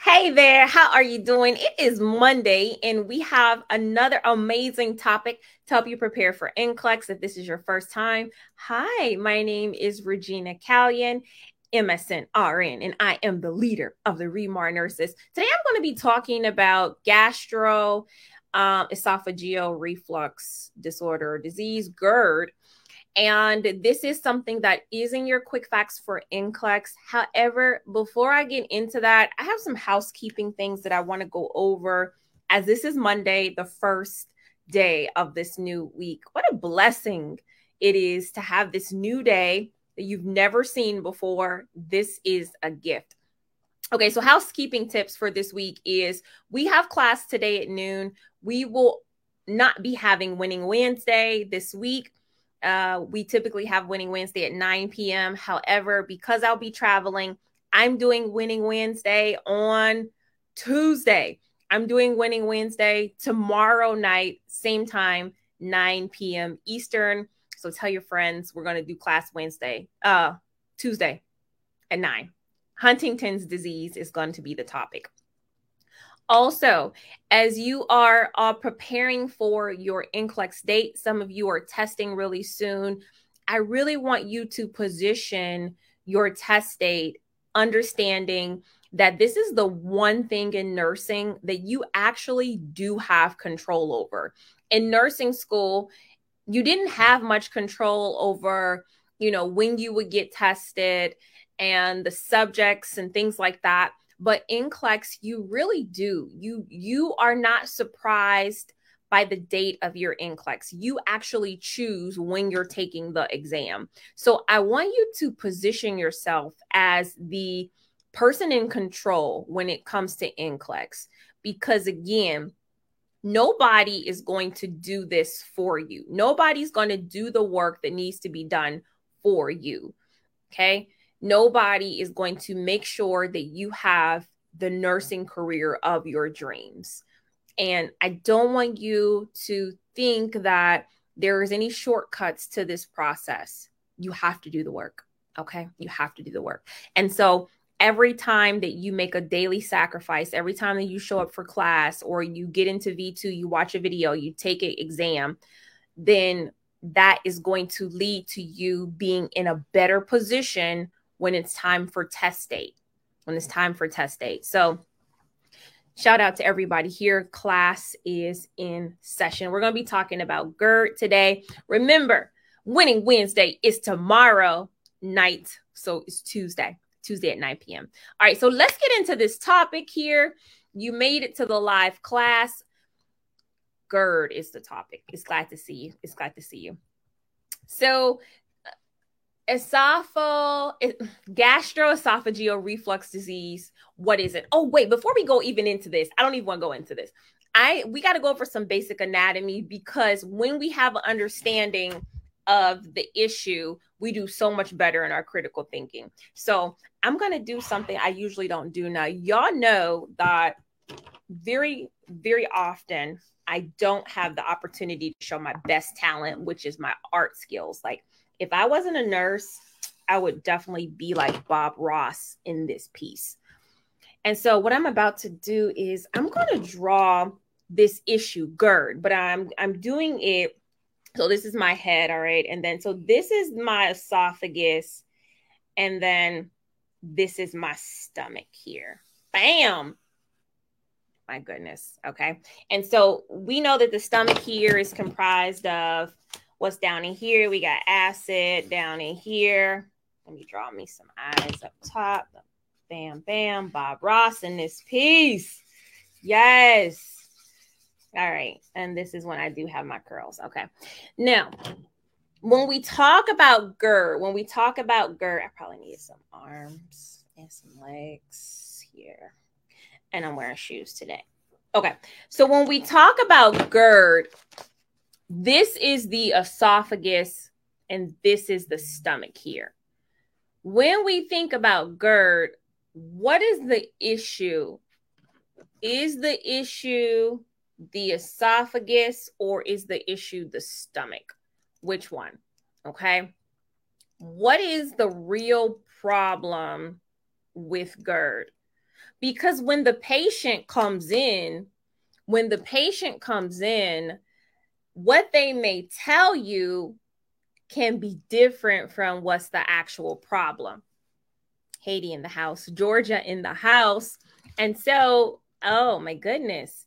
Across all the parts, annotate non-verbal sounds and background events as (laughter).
Hey there, how are you doing? It is Monday, and we have another amazing topic to help you prepare for NCLEX. If this is your first time, hi, my name is Regina Callion, MSN RN, and I am the leader of the ReMar nurses. Today, I'm going to be talking about gastro um, esophageal reflux disorder or disease, GERD. And this is something that is in your quick facts for NCLEX. However, before I get into that, I have some housekeeping things that I want to go over as this is Monday, the first day of this new week. What a blessing it is to have this new day that you've never seen before. This is a gift. Okay, so housekeeping tips for this week is we have class today at noon. We will not be having Winning Wednesday this week. Uh, we typically have Winning Wednesday at 9 p.m. However, because I'll be traveling, I'm doing Winning Wednesday on Tuesday. I'm doing Winning Wednesday tomorrow night, same time, 9 p.m. Eastern. So tell your friends we're going to do class Wednesday, uh, Tuesday at 9. Huntington's disease is going to be the topic. Also, as you are uh, preparing for your NCLEX date, some of you are testing really soon. I really want you to position your test date understanding that this is the one thing in nursing that you actually do have control over. In nursing school, you didn't have much control over, you know, when you would get tested and the subjects and things like that but in NCLEX you really do. You you are not surprised by the date of your NCLEX you actually choose when you're taking the exam. So i want you to position yourself as the person in control when it comes to NCLEX because again nobody is going to do this for you. Nobody's going to do the work that needs to be done for you okay nobody is going to make sure that you have the nursing career of your dreams. And I don't want you to think that there is any shortcuts to this process. You have to do the work. Okay. You have to do the work. And so every time that you make a daily sacrifice, every time that you show up for class or you get into V2, you watch a video, you take an exam, then that is going to lead to you being in a better position when it's time for test date, when it's time for test date. So, shout out to everybody here. Class is in session. We're going to be talking about GERD today. Remember, winning Wednesday is tomorrow night. So, it's Tuesday, Tuesday at 9 p.m. All right, so let's get into this topic here. You made it to the live class. GERD is the topic. It's glad to see you. It's glad to see you. So, esophageal gastroesophageal reflux disease what is it? Oh wait before we go even into this i don't even want to go into this. I we got to go over some basic anatomy because when we have an understanding of the issue we do so much better in our critical thinking. So i'm going to do something i usually don't do. Now y'all know that very very often i don't have the opportunity to show my best talent which is my art skills. Like if I wasn't a nurse, I would definitely be like Bob Ross in this piece. And so what I'm about to do is I'm going to draw this issue GERD, but I'm I'm doing it so this is my head, all right? And then so this is my esophagus and then this is my stomach here. Bam. My goodness. Okay. And so we know that the stomach here is comprised of what's down in here. We got acid down in here. Let me draw me some eyes up top. Bam, bam. Bob Ross in this piece. Yes. All right. And this is when I do have my curls. Okay. Now, when we talk about GERD, when we talk about GERD, I probably need some arms and some legs here. And I'm wearing shoes today. Okay. So when we talk about GERD, this is the esophagus and this is the stomach here. When we think about GERD, what is the issue? Is the issue the esophagus or is the issue the stomach? Which one? Okay. What is the real problem with GERD? Because when the patient comes in, when the patient comes in, what they may tell you can be different from what's the actual problem. Haiti in the house, Georgia in the house. And so, oh my goodness.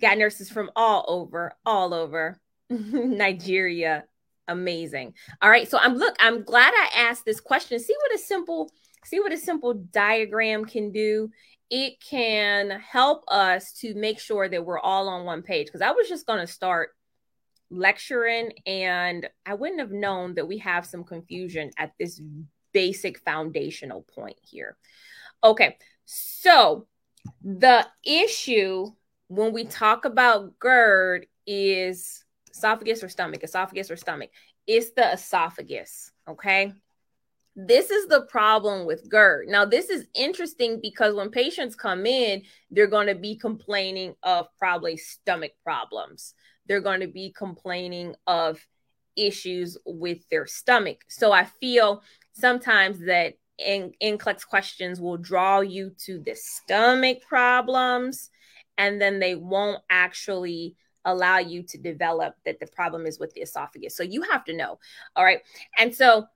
Got nurses from all over, all over (laughs) Nigeria. Amazing. All right. So I'm look, I'm glad I asked this question. See what a simple, see what a simple diagram can do. It can help us to make sure that we're all on one page. Because I was just going to start lecturing and I wouldn't have known that we have some confusion at this basic foundational point here. Okay, so the issue when we talk about GERD is esophagus or stomach, esophagus or stomach. It's the esophagus, okay? This is the problem with GERD. Now, this is interesting because when patients come in, they're going to be complaining of probably stomach problems they're going to be complaining of issues with their stomach. So I feel sometimes that in NCLEX questions will draw you to the stomach problems and then they won't actually allow you to develop that the problem is with the esophagus. So you have to know. All right. And so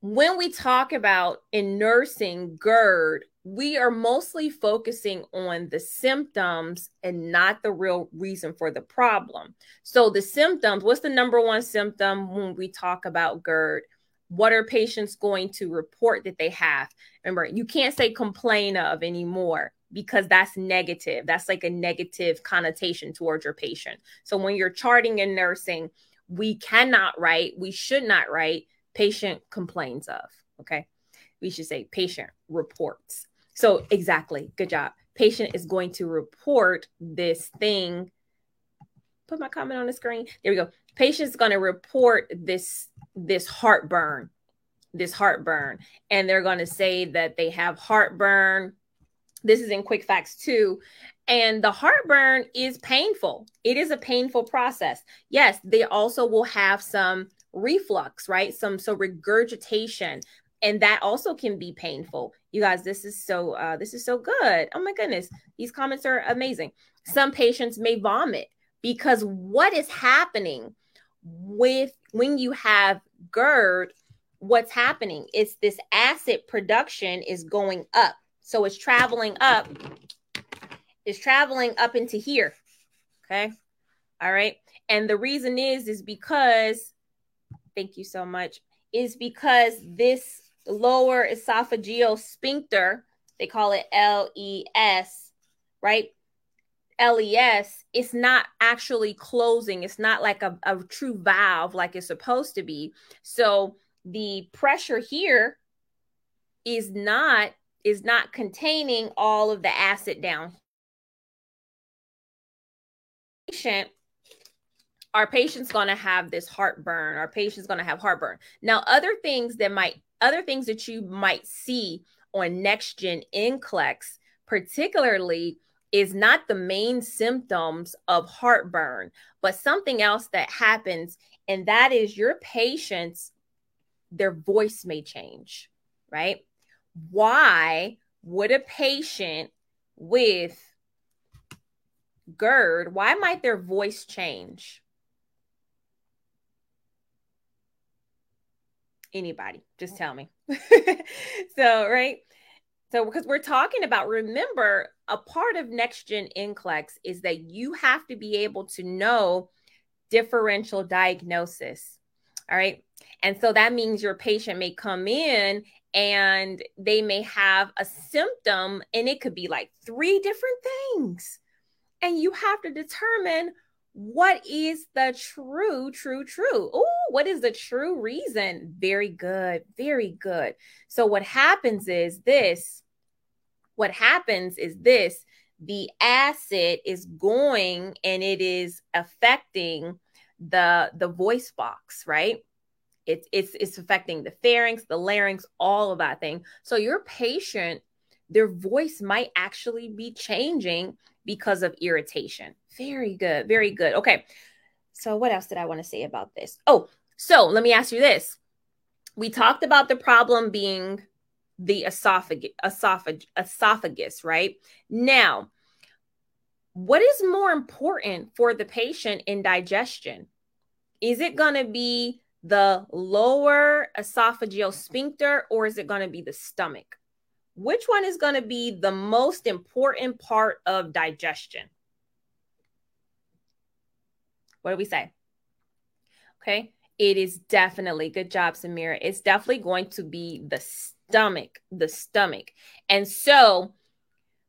when we talk about in nursing GERD, we are mostly focusing on the symptoms and not the real reason for the problem. So, the symptoms what's the number one symptom when we talk about GERD? What are patients going to report that they have? Remember, you can't say complain of anymore because that's negative. That's like a negative connotation towards your patient. So, when you're charting in nursing, we cannot write, we should not write patient complains of. Okay. We should say patient reports so, exactly. Good job. Patient is going to report this thing. Put my comment on the screen. There we go. Patient's going to report this this heartburn, this heartburn, and they're going to say that they have heartburn. This is in quick facts too. And the heartburn is painful. It is a painful process. Yes, they also will have some reflux, right? Some so regurgitation and that also can be painful. You guys this is so uh, this is so good. Oh my goodness these comments are amazing. Some patients may vomit because what is happening with when you have gerd what's happening It's this acid production is going up. So it's traveling up is traveling up into here okay? All right? And the reason is is because thank you so much is because this lower esophageal sphincter, they call it LES, right? LES, it's not actually closing. It's not like a, a true valve like it's supposed to be. So the pressure here is not is not containing all of the acid down. Patient our patient's going to have this heartburn our patient's going to have heartburn now other things that might other things that you might see on next gen NCLEX, particularly, is not the main symptoms of heartburn, but something else that happens, and that is your patients, their voice may change, right? Why would a patient with GERD, why might their voice change? Anybody. Just mm. tell me. (laughs) So right? So because we're talking about remember a part of next gen NCLEX is that you have to be able to know differential diagnosis all right? And so that means your patient may come in and they may have a symptom and it could be like three different things. And you have to determine what is the true, true, true? Oh, what is the true reason? Very good, very good. So, what happens is this what happens is this the acid is going and it is affecting the the voice box right it's it's it's affecting the pharynx the larynx all of that thing so your patient their voice might actually be changing because of irritation very good. Very good. Okay. So, what else did I want to say about this? Oh, so let me ask you this. We talked about the problem being the esophagus, esophagus, esophagus, right? Now, what is more important for the patient in digestion? Is it going to be the lower esophageal sphincter or is it going to be the stomach? Which one is going to be the most important part of digestion? What do we say? Okay. It is definitely, good job, Samira. It's definitely going to be the stomach, the stomach. And so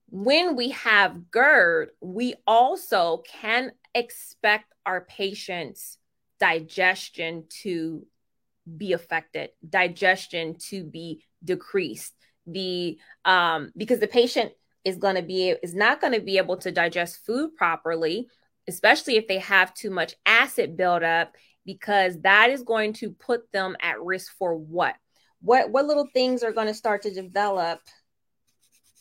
when we have GERD, we also can expect our patients' digestion to be affected, digestion to be decreased. The um, because the patient is going to be is not going to be able to digest food properly, especially if they have too much acid buildup, because that is going to put them at risk for what? What what little things are going to start to develop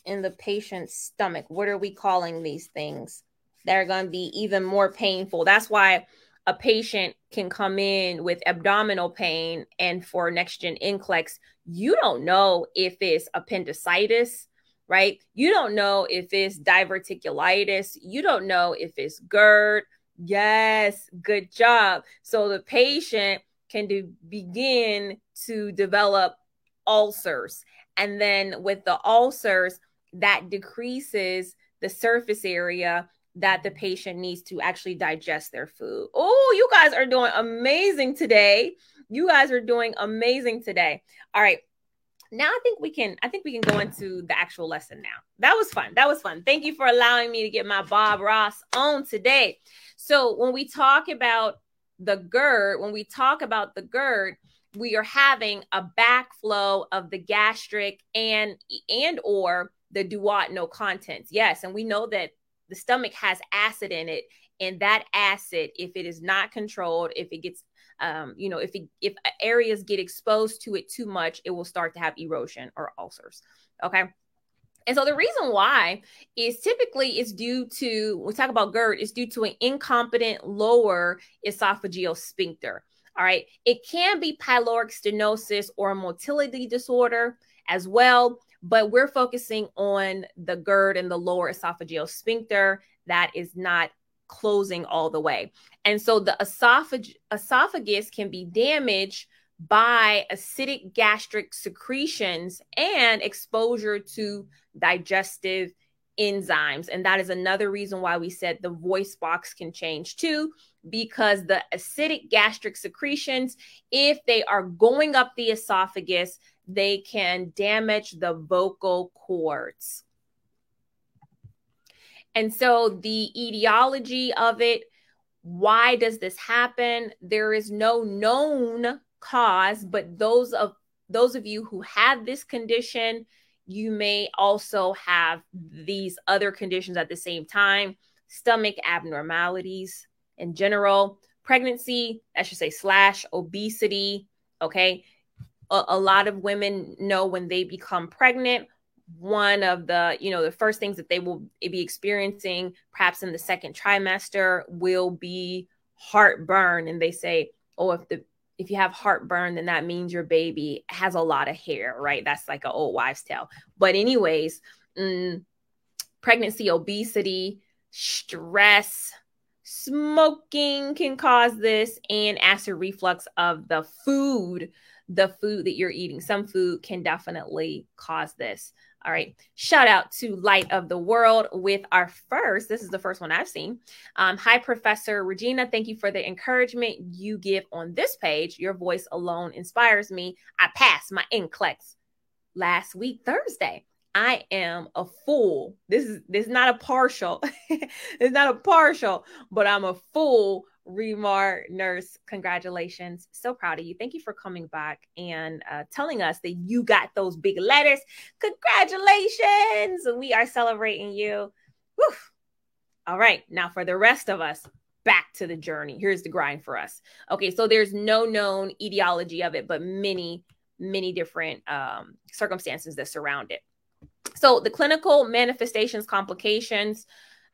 in the patient's stomach. What are we calling these things? They're going to be even more painful. That's why a patient can come in with abdominal pain and for next gen NCLEX, you don't know if it's appendicitis, right? You don't know if it's diverticulitis. You don't know if it's GERD. Yes, good job. So the patient can do, begin to develop ulcers. And then with the ulcers, that decreases the surface area that the patient needs to actually digest their food. Oh, you guys are doing amazing today. You guys are doing amazing today. All right. Now I think we can I think we can go into the actual lesson now. That was fun. That was fun. Thank you for allowing me to get my Bob Ross on today. So, when we talk about the GERD, when we talk about the GERD, we are having a backflow of the gastric and and or the duodenal contents. Yes, and we know that the stomach has acid in it, and that acid, if it is not controlled, if it gets um, you know, if it, if areas get exposed to it too much, it will start to have erosion or ulcers. Okay. And so the reason why is typically it's due to we talk about GERD, it's due to an incompetent lower esophageal sphincter. All right. It can be pyloric stenosis or motility disorder as well but we're focusing on the GERD and the lower esophageal sphincter that is not closing all the way. And so the esophag- esophagus can be damaged by acidic gastric secretions and exposure to digestive enzymes. And that is another reason why we said the voice box can change too, because the acidic gastric secretions, if they are going up the esophagus, they can damage the vocal cords. And so the etiology of it, why does this happen? There is no known cause, but those of those of you who have this condition, you may also have these other conditions at the same time, stomach abnormalities in general, pregnancy, I should say slash obesity, okay? a, a lot of women know when they become pregnant one of the you know the first things that they will be experiencing perhaps in the second trimester will be heartburn and they say oh if the if you have heartburn then that means your baby has a lot of hair right that's like an old wives tale but anyways mm, pregnancy obesity stress smoking can cause this and acid reflux of the food the food that you're eating. Some food can definitely cause this. All right. Shout out to Light of the World with our first. This is the first one I've seen. Um, hi, Professor Regina. Thank you for the encouragement you give on this page. Your voice alone inspires me. I passed my NCLEX last week, Thursday. I am a fool. This is this is not a partial. (laughs) it's not a partial, but I'm a fool ReMar Nurse, congratulations. So proud of you. Thank you for coming back and uh, telling us that you got those big letters. Congratulations. We are celebrating you. Whew. All right. Now, for the rest of us, back to the journey. Here's the grind for us. Okay. So there's no known etiology of it, but many, many different um, circumstances that surround it. So the clinical manifestations, complications,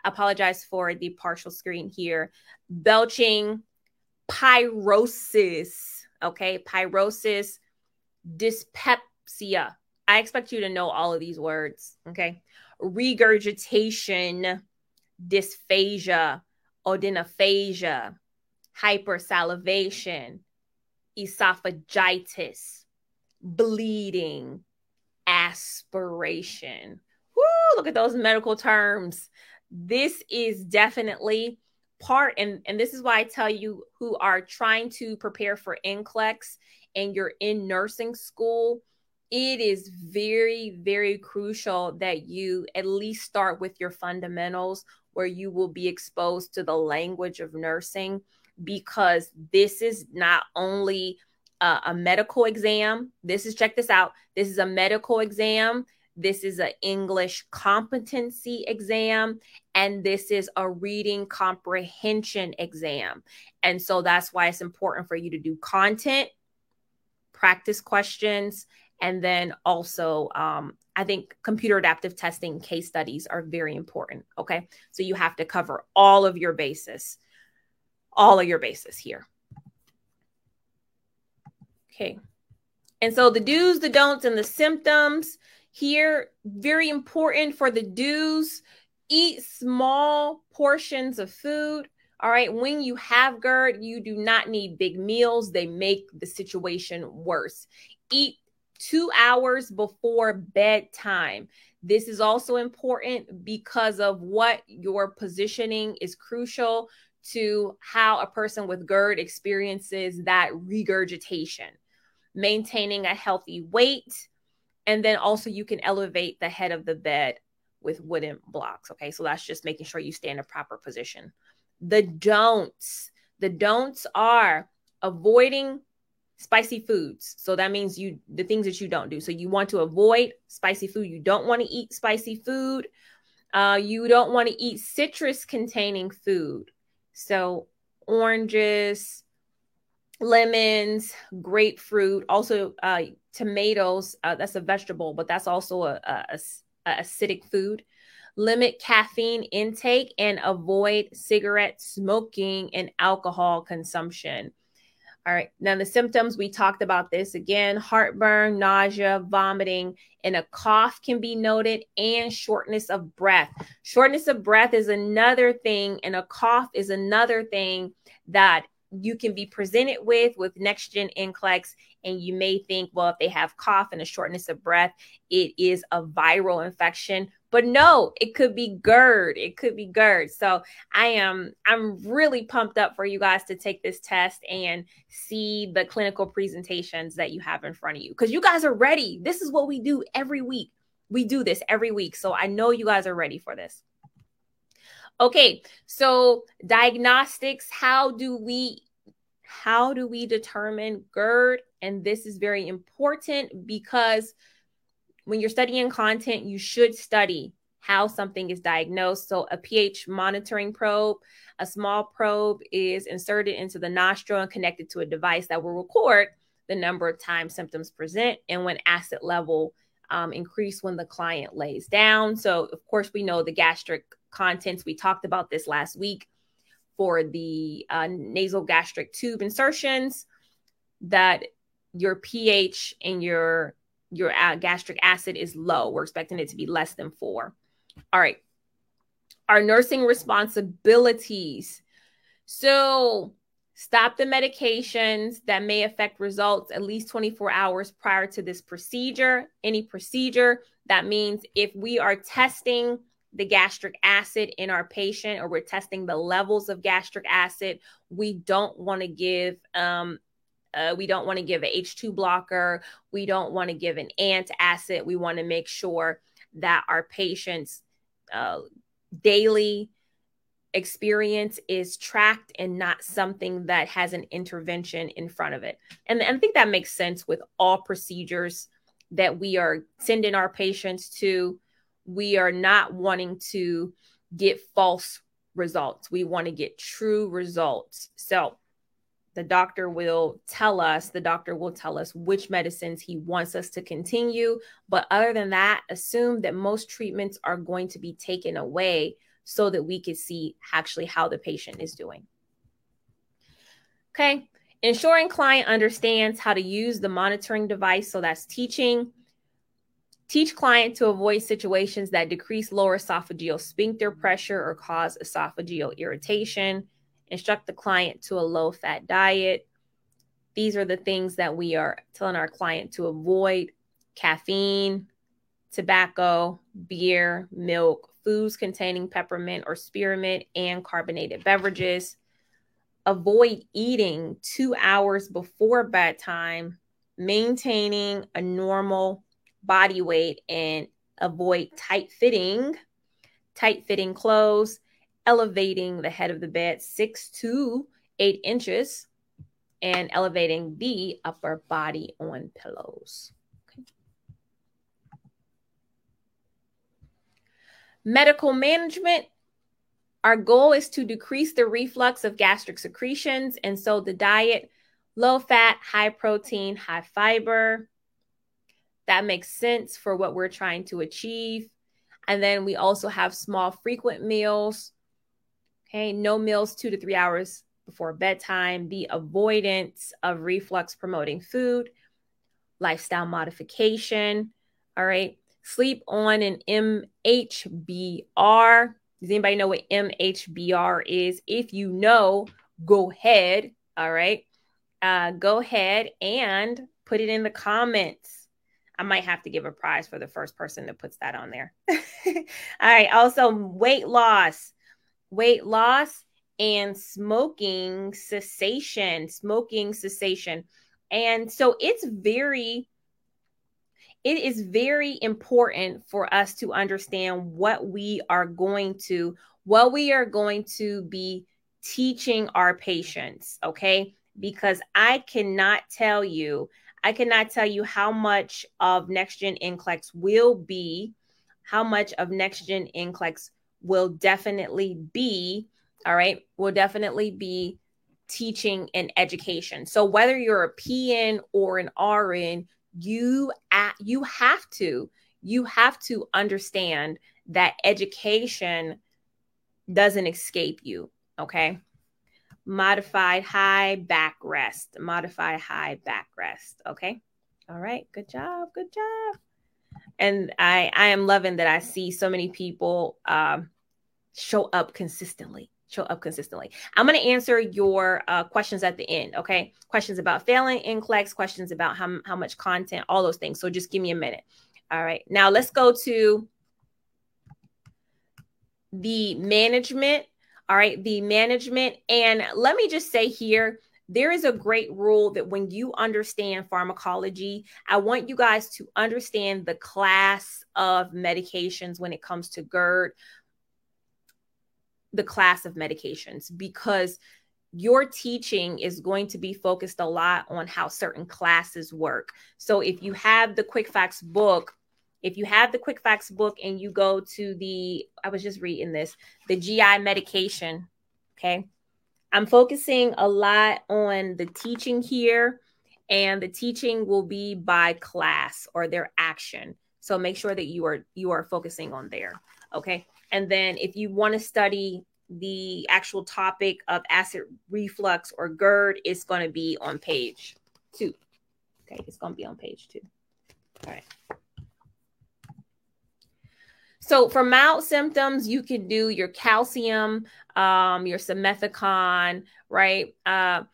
apologize for the partial screen here. Belching, pyrosis, okay? Pyrosis, dyspepsia. I expect you to know all of these words. Okay. Regurgitation, dysphagia, odynophagia, hypersalivation, esophagitis, bleeding, aspiration. Woo, look at those medical terms. This is definitely part, and, and this is why I tell you who are trying to prepare for NCLEX and you're in nursing school, it is very, very crucial that you at least start with your fundamentals where you will be exposed to the language of nursing because this is not only a, a medical exam. This is, check this out, this is a medical exam. This is an English competency exam, and this is a reading comprehension exam. And so that's why it's important for you to do content practice questions. And then also, um, I think computer adaptive testing case studies are very important. Okay. So you have to cover all of your bases, all of your bases here. Okay. And so the do's, the don'ts, and the symptoms here, very important for the do's. Eat small portions of food. All right. When you have GERD, you do not need big meals. They make the situation worse. Eat two hours before bedtime. This is also important because of what your positioning is crucial to how a person with GERD experiences that regurgitation. Maintaining a healthy weight. And then also, you can elevate the head of the bed with wooden blocks. Okay. So that's just making sure you stay in a proper position the don'ts. The don'ts are avoiding spicy foods. So that means you the things that you don't do. So you want to avoid spicy food. You don't want to eat spicy food. Uh, you don't want to eat citrus containing food. So oranges, lemons, grapefruit, also uh, tomatoes. Uh, that's a vegetable, but that's also a, a, a acidic food limit caffeine intake, and avoid cigarette smoking and alcohol consumption. All right. Now, the symptoms, we talked about this again heartburn, nausea, vomiting, and a cough can be noted, and shortness of breath. Shortness of breath is another thing, and a cough is another thing that you can be presented with with next gen NCLEX. And you may think, well, if they have cough and a shortness of breath, it is a viral infection. But no, it could be GERD. It could be GERD. So I am I'm really pumped up for you guys to take this test and see the clinical presentations that you have in front of you because you guys are ready. This is what we do every week. We do this every week. So I know you guys are ready for this. Okay, so diagnostics, how do we how do we determine GERD? And this is very important because when you're studying content, you should study how something is diagnosed. So, a pH monitoring probe, a small probe is inserted into the nostril and connected to a device that will record the number of times symptoms present and when acid level um, increase when the client lays down. So, of course, we know the gastric contents. We talked about this last week for the uh, nasal gastric tube insertions that your pH and your your gastric acid is low. We're expecting it to be less than four. All right. Our nursing responsibilities. So, stop the medications that may affect results at least 24 hours prior to this procedure. Any procedure, that means if we are testing the gastric acid in our patient or we're testing the levels of gastric acid, we don't want to give um, uh, we don't want to give an H2 blocker. We don't want to give an antacid. We want to make sure that our patients' uh, daily experience is tracked and not something that has an intervention in front of it. And, and I think that makes sense with all procedures that we are sending our patients to. We are not wanting to get false results. We want to get true results. So, the doctor will tell us the doctor will tell us which medicines he wants us to continue. But other than that assume that most treatments are going to be taken away so that we can see actually how the patient is doing. Okay. Ensuring client understands how to use the monitoring device. So that's teaching Teach client to avoid situations that decrease lower esophageal sphincter pressure or cause esophageal irritation. Instruct the client to a low fat diet. These are the things that we are telling our client to avoid caffeine, tobacco, beer, milk, foods containing peppermint or spearmint, and carbonated beverages. Avoid eating two hours before bedtime, maintaining a normal body weight, and avoid tight fitting, tight fitting clothes, elevating the head of the bed six to eight inches, and elevating the upper body on pillows. Medical management our goal is to decrease the reflux of gastric secretions. And so the diet, low fat, high protein, high fiber, that makes sense for what we're trying to achieve. And then we also have small, frequent meals. Okay, no meals two to three hours before bedtime, the avoidance of reflux promoting food, lifestyle modification. All right, sleep on an MHBR does anybody know what MHBR is? If you know, go ahead. All right. Uh, go ahead and put it in the comments. I might have to give a prize for the first person that puts that on there. (laughs) All right. Also, weight loss, weight loss, and smoking cessation, smoking cessation. And so it's very it is very important for us to understand what we are going to what we are going to be teaching our patients okay because i cannot tell you i cannot tell you how much of next gen NCLEX will be how much of next gen NCLEX will definitely be all right will definitely be teaching and education. So whether you're a pn or an rn you at, you have to you have to understand that education doesn't escape you okay modified high backrest, modified high backrest. okay all right good job good job and i i am loving that i see so many people um show up consistently show up consistently. I'm going to answer your uh, questions at the end. Okay. Questions about failing in NCLEX, questions about how, how much content, all those things. So just give me a minute. All right. Now let's go to the management. All right. The management. And let me just say here, there is a great rule that when you understand pharmacology, I want you guys to understand the class of medications when it comes to GERD, the class of medications because your teaching is going to be focused a lot on how certain classes work. So if you have the Quick Facts book, if you have the Quick Facts book and you go to the, I was just reading this, the GI medication, okay? I'm focusing a lot on the teaching here, and the teaching will be by class or their action. So make sure that you are you are focusing on there, okay? And then if you want to study the actual topic of acid reflux or GERD, it's going to be on page two. Okay, it's going to be on page two. All right. So for mild symptoms, you can do your calcium, um, your simethicone, right? Uh,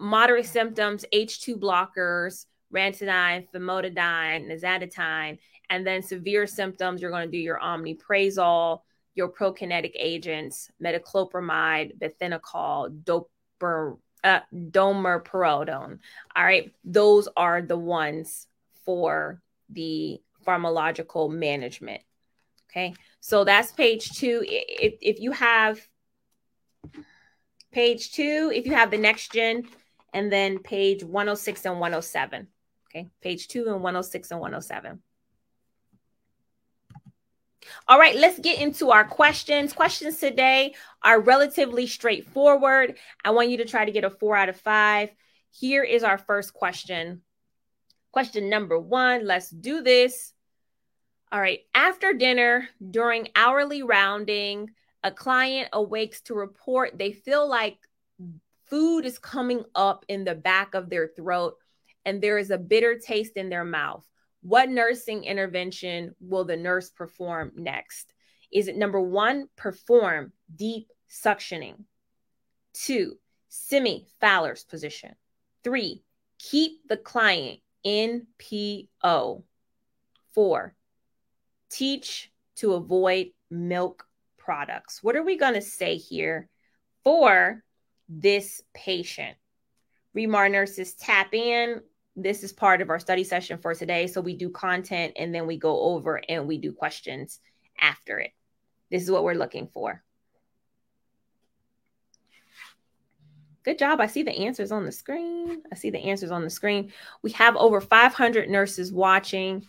moderate symptoms, H2 blockers, ranitidine, famotidine, nizatidine, and then severe symptoms, you're going to do your omeprazole, your prokinetic agents, metoclopramide, bethanechol, doper, uh. All right, those are the ones for the pharmacological management. Okay, so that's page two. If, if you have page two, if you have the next gen, and then page 106 and 107. Okay, page two and 106 and 107. All right, let's get into our questions. Questions today are relatively straightforward. I want you to try to get a four out of five. Here is our first question. Question number one let's do this. All right, after dinner, during hourly rounding, a client awakes to report they feel like food is coming up in the back of their throat and there is a bitter taste in their mouth. What nursing intervention will the nurse perform next? Is it number one, perform deep suctioning? Two, semi Fowler's position. Three, keep the client in PO. Four, teach to avoid milk products. What are we going to say here for this patient? ReMar nurses tap in. This is part of our study session for today. So we do content and then we go over and we do questions after it. This is what we're looking for. Good job. I see the answers on the screen. I see the answers on the screen. We have over 500 nurses watching.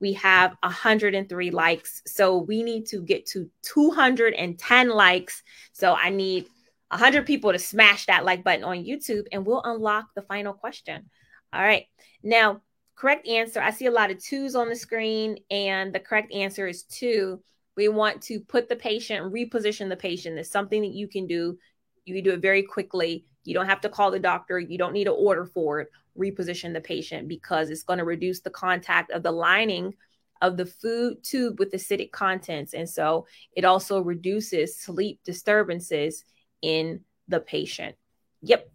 We have 103 likes. So we need to get to 210 likes. So I need 100 people to smash that like button on YouTube and we'll unlock the final question. All right. Now, correct answer. I see a lot of twos on the screen, and the correct answer is two. We want to put the patient, reposition the patient. It's something that you can do. You can do it very quickly. You don't have to call the doctor. You don't need an order for it. Reposition the patient because it's going to reduce the contact of the lining of the food tube with acidic contents. And so it also reduces sleep disturbances in the patient. Yep.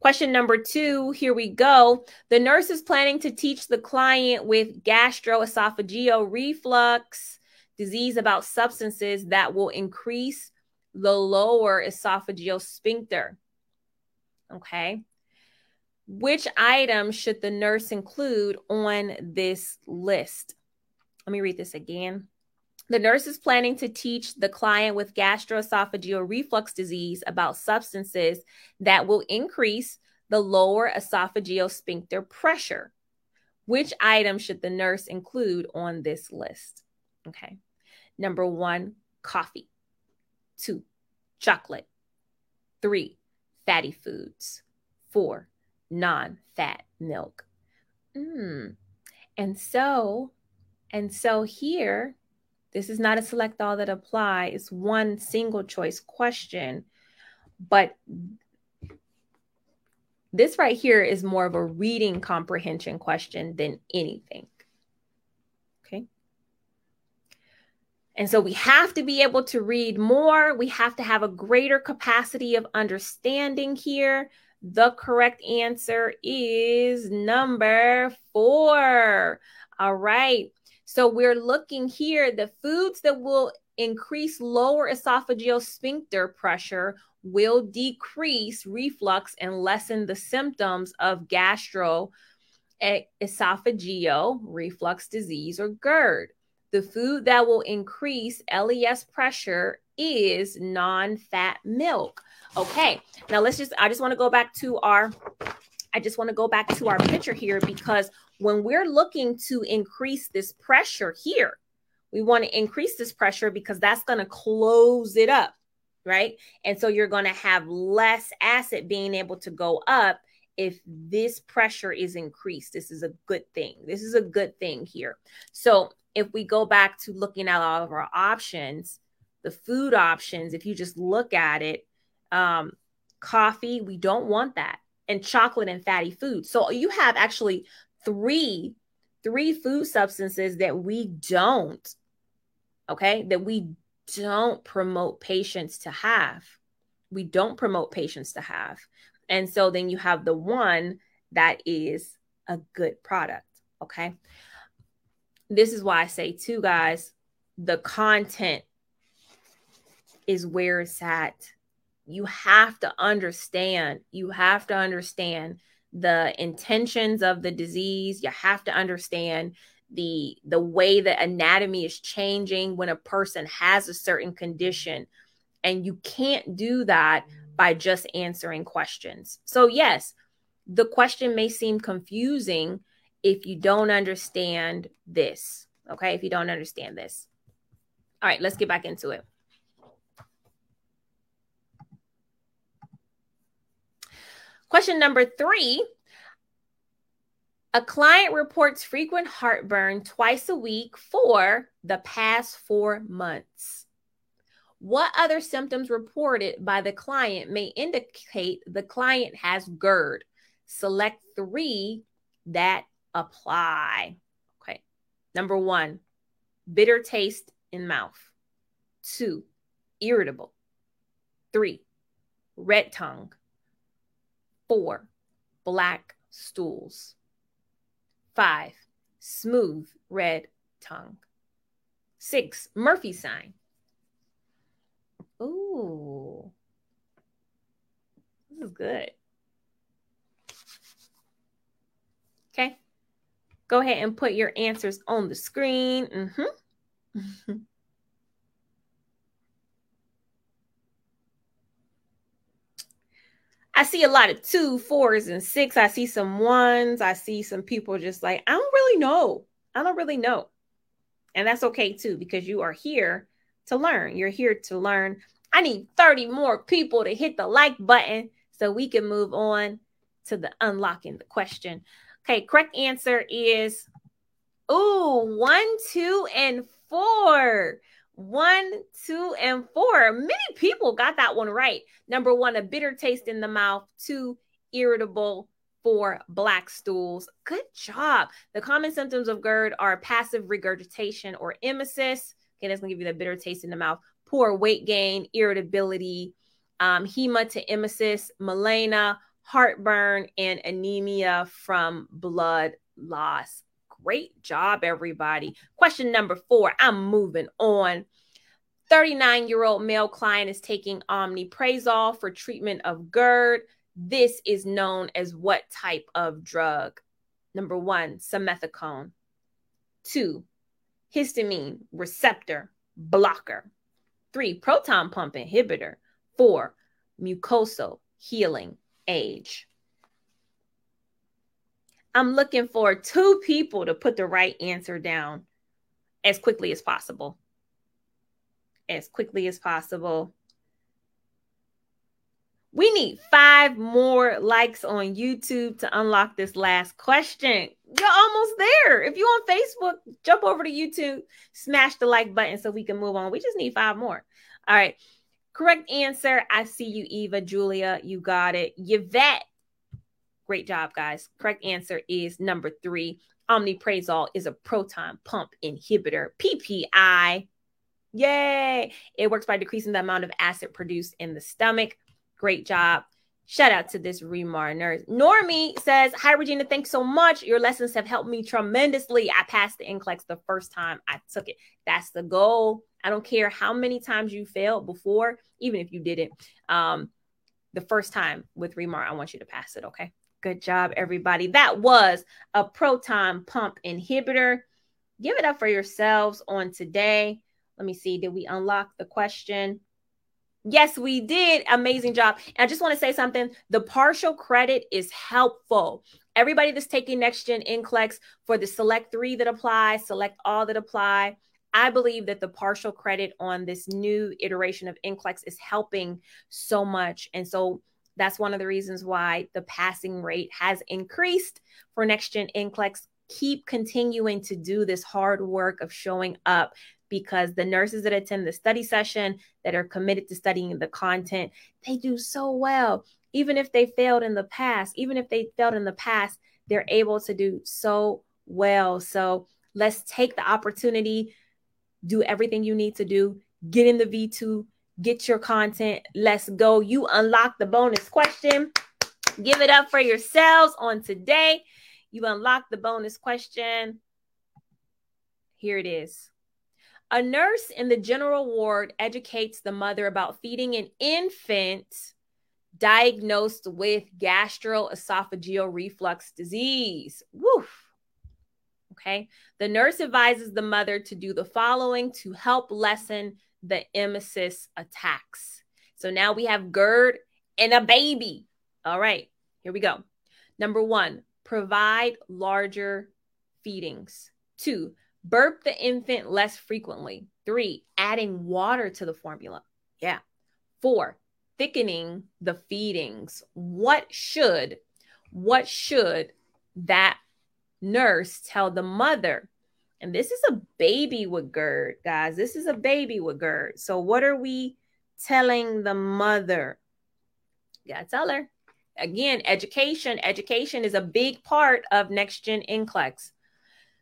Question number two, here we go. The nurse is planning to teach the client with gastroesophageal reflux disease about substances that will increase the lower esophageal sphincter. Okay. Which item should the nurse include on this list? Let me read this again. The nurse is planning to teach the client with gastroesophageal reflux disease about substances that will increase the lower esophageal sphincter pressure. Which item should the nurse include on this list? Okay. Number one, coffee. Two, chocolate. Three, fatty foods. Four, non fat milk. Mm. And so, and so here, this is not a select all that apply. It's one single choice question. But this right here is more of a reading comprehension question than anything. Okay. And so we have to be able to read more. We have to have a greater capacity of understanding here. The correct answer is number four. All right. So we're looking here the foods that will increase lower esophageal sphincter pressure will decrease reflux and lessen the symptoms of gastro esophageal reflux disease or GERD. The food that will increase LES pressure is non-fat milk. Okay. Now let's just I just want to go back to our I just want to go back to our picture here because when we're looking to increase this pressure here, we want to increase this pressure because that's going to close it up, right? And so you're going to have less acid being able to go up if this pressure is increased. This is a good thing. This is a good thing here. So if we go back to looking at all of our options, the food options, if you just look at it, um, coffee, we don't want that, and chocolate and fatty foods. So you have actually three three food substances that we don't okay that we don't promote patients to have. We don't promote patients to have. And so then you have the one that is a good product okay? This is why i say too guys the content is where it's at you have to understand you have to understand the intentions of the disease. You have to understand the the way that anatomy is changing when a person has a certain condition and you can't do that by just answering questions. So yes, the question may seem confusing if you don't understand this. Okay? If you don't understand this. All right, let's get back into it. Question number three a client reports frequent heartburn twice a week for the past four months. What other symptoms reported by the client may indicate the client has GERD? Select three that apply. Okay. Number one, bitter taste in mouth. Two, irritable. Three, red tongue. Four, black stools. Five, smooth red tongue. Six, Murphy sign. Ooh, this is good. Okay. Go ahead and put your answers on the screen. Mm-hmm. (laughs) I see a lot of two, fours, and six. I see some ones. I see some people just like, I don't really know. I don't really know. And that's okay too, because you are here to learn. You're here to learn. I need 30 more people to hit the like button so we can move on to the unlocking the question. Okay, correct answer is ooh, one, two, and four. One, two, and four. Many people got that one right. Number one, a bitter taste in the mouth. Two, irritable. Four, black stools. Good job. The common symptoms of GERD are passive regurgitation or emesis. Okay, that's gonna give you the bitter taste in the mouth. Poor weight gain, irritability, um, hematemesis, melena, heartburn, and anemia from blood loss. Great job, everybody. Question number four. I'm moving on. 39 year old male client is taking omeprazole for treatment of GERD. This is known as what type of drug? Number one, simethicone. Two, histamine receptor blocker. Three, proton pump inhibitor. Four, mucosal healing age. I'm looking for two people to put the right answer down as quickly as possible. As quickly as possible. We need five more likes on YouTube to unlock this last question. You're almost there. If you're on Facebook, jump over to YouTube, smash the like button so we can move on. We just need five more. All right. Correct answer. I see you, Eva, Julia. You got it. Yvette Great job, guys. Correct answer is number three. Omeprazole is a proton pump inhibitor, PPI. Yay! It works by decreasing the amount of acid produced in the stomach. Great job. Shout out to this ReMar nurse. Normie says, Hi, Regina. Thanks so much. Your lessons have helped me tremendously. I passed the NCLEX the first time I took it. That's the goal. I don't care how many times you failed before, even if you didn't. Um, the first time with ReMar, I want you to pass it. Okay. Good job, everybody. That was a proton pump inhibitor. Give it up for yourselves on today. Let me see. Did we unlock the question? Yes, we did. Amazing job. And I just want to say something. The partial credit is helpful. Everybody that's taking next gen NCLEX for the select three that apply, select all that apply. I believe that the partial credit on this new iteration of NCLEX is helping so much. And so that's one of the reasons why the passing rate has increased for next gen NCLEX. Keep continuing to do this hard work of showing up because the nurses that attend the study session that are committed to studying the content, they do so well. Even if they failed in the past, even if they failed in the past, they're able to do so well. So let's take the opportunity, do everything you need to do, get in the V2, get your content. Let's go. You unlock the bonus question. Give it up for yourselves on today. You unlock the bonus question. Here it is. A nurse in the general ward educates the mother about feeding an infant diagnosed with gastroesophageal reflux disease. Woof. Okay. The nurse advises the mother to do the following to help lessen the emesis attacks. So now we have GERD and a baby. All right, here we go. Number one, provide larger feedings. Two, burp the infant less frequently. Three, adding water to the formula. Yeah. Four, thickening the feedings. What should, what should that nurse tell the mother and this is a baby with GERD, guys. This is a baby with GERD. So, what are we telling the mother? Got to tell her. again, education, education is a big part of next gen NCLEX.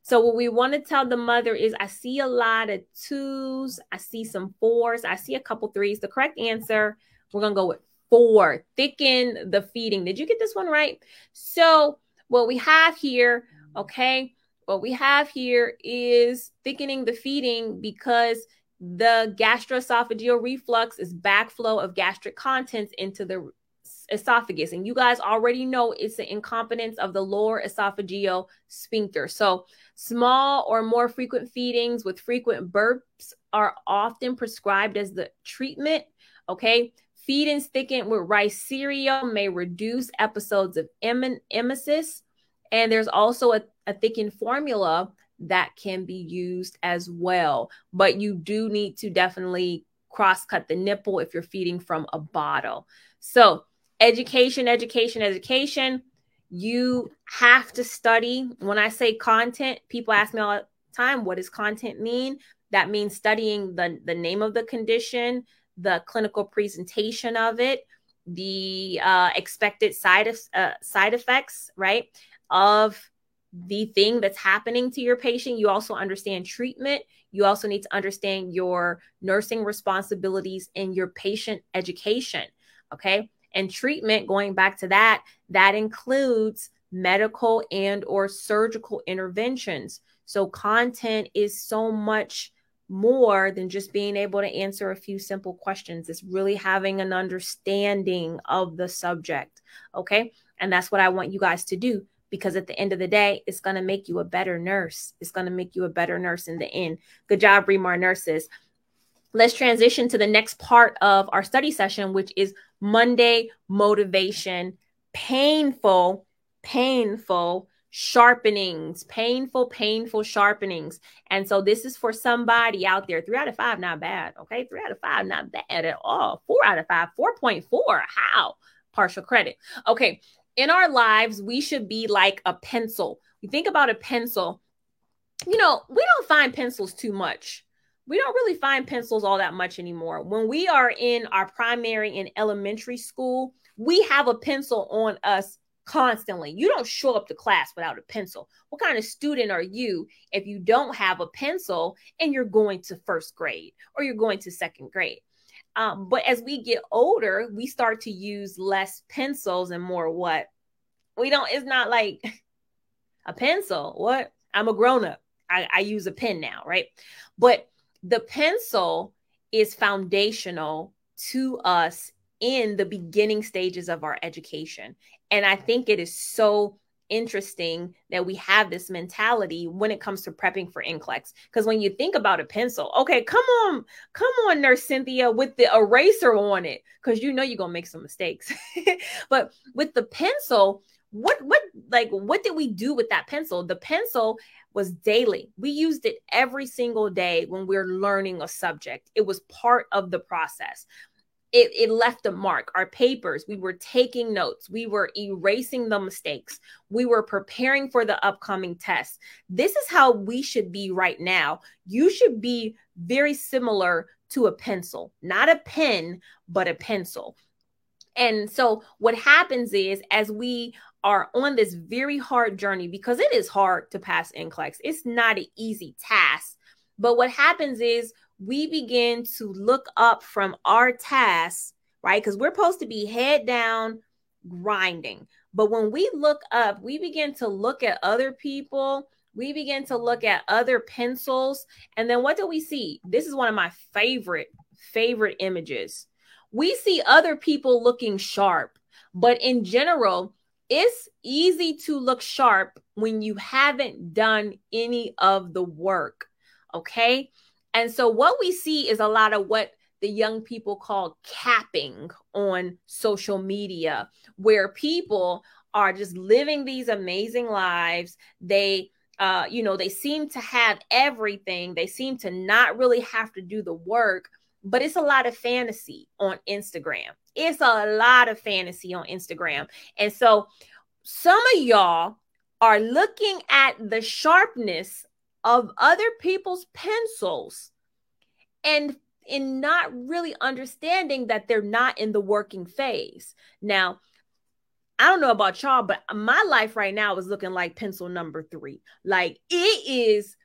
So what we want to tell the mother is I see a lot of twos, I see some fours, I see a couple threes. The correct answer, we're going to go with four. Thicken the feeding. Did you get this one right? So what we have here, okay, what we have here is thickening the feeding because the gastroesophageal reflux is backflow of gastric contents into the esophagus. And you guys already know it's the incompetence of the lower esophageal sphincter. So, small or more frequent feedings with frequent burps are often prescribed as the treatment. Okay. Feedings thickened with rice cereal may reduce episodes of emesis. And there's also a, a thickened formula that can be used as well. But you do need to definitely cross cut the nipple if you're feeding from a bottle. So, education, education, education. You have to study. When I say content, people ask me all the time, what does content mean? That means studying the, the name of the condition, the clinical presentation of it, the uh, expected side of, uh, side effects, right, of the thing that's happening to your patient. You also understand treatment. You also need to understand your nursing responsibilities and your patient education. Okay and treatment going back to that that includes medical and or surgical interventions so content is so much more than just being able to answer a few simple questions it's really having an understanding of the subject okay and that's what i want you guys to do because at the end of the day it's going to make you a better nurse it's going to make you a better nurse in the end good job ReMar nurses let's transition to the next part of our study session which is Monday motivation, painful, painful sharpenings, painful, painful sharpenings. And so this is for somebody out there. Three out of five, not bad. Okay. Three out of five, not bad at all. Four out of five, 4.4. How? Partial credit. Okay. In our lives, we should be like a pencil. We think about a pencil. You know, we don't find pencils too much we don't really find pencils all that much anymore. When we are in our primary and elementary school, we have a pencil on us constantly. You don't show up to class without a pencil. What kind of student are you if you don't have a pencil and you're going to first grade or you're going to second grade? Um, but as we get older, we start to use less pencils and more what? We don't, it's not like (laughs) a pencil. What? I'm a grown up. I, I use a pen now, right? But the pencil is foundational to us in the beginning stages of our education. And I think it is so interesting that we have this mentality when it comes to prepping for NCLEX. Because when you think about a pencil, okay, come on, come on, Nurse Cynthia, with the eraser on it, because you know you're gonna make some mistakes. (laughs) but with the pencil, what what like what did we do with that pencil? The pencil was daily. We used it every single day when we we're learning a subject. It was part of the process. It, it, left a mark. Our papers, we were taking notes, we were erasing the mistakes, we were preparing for the upcoming test. This is how we should be right now. You should be very similar to a pencil, not a pen, but a pencil. And so, what happens is, as we are on this very hard journey because it is hard to pass NCLEX. It's not an easy task. But what happens is we begin to look up from our tasks, right? Because we're supposed to be head down grinding. But when we look up, we begin to look at other people. We begin to look at other pencils. And then what do we see? This is one of my favorite, favorite images. We see other people looking sharp. But in general, it's easy to look sharp when you haven't done any of the work. Okay. And so, what we see is a lot of what the young people call capping on social media, where people are just living these amazing lives. They, uh, you know, they seem to have everything, they seem to not really have to do the work, but it's a lot of fantasy on Instagram. It's a lot of fantasy on Instagram. And so some of y'all are looking at the sharpness of other people's pencils and in not really understanding that they're not in the working phase. Now, I don't know about y'all, but my life right now is looking like pencil number three. Like it is,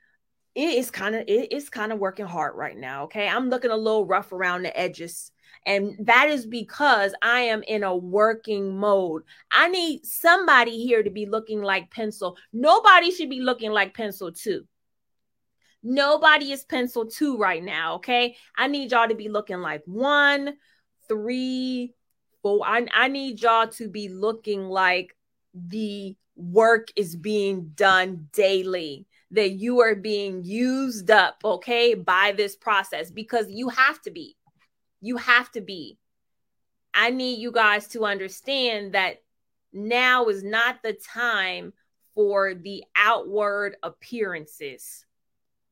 it is kind of it is kind of working hard right now. Okay. I'm looking a little rough around the edges. And that is because I am in a working mode. I need somebody here to be looking like pencil. Nobody should be looking like pencil two. Nobody is pencil two right now. Okay. I need y'all to be looking like one, three, four. I, I need y'all to be looking like the work is being done daily that you are being used up, okay, by this process because you have to be. You have to be. I need you guys to understand that now is not the time for the outward appearances.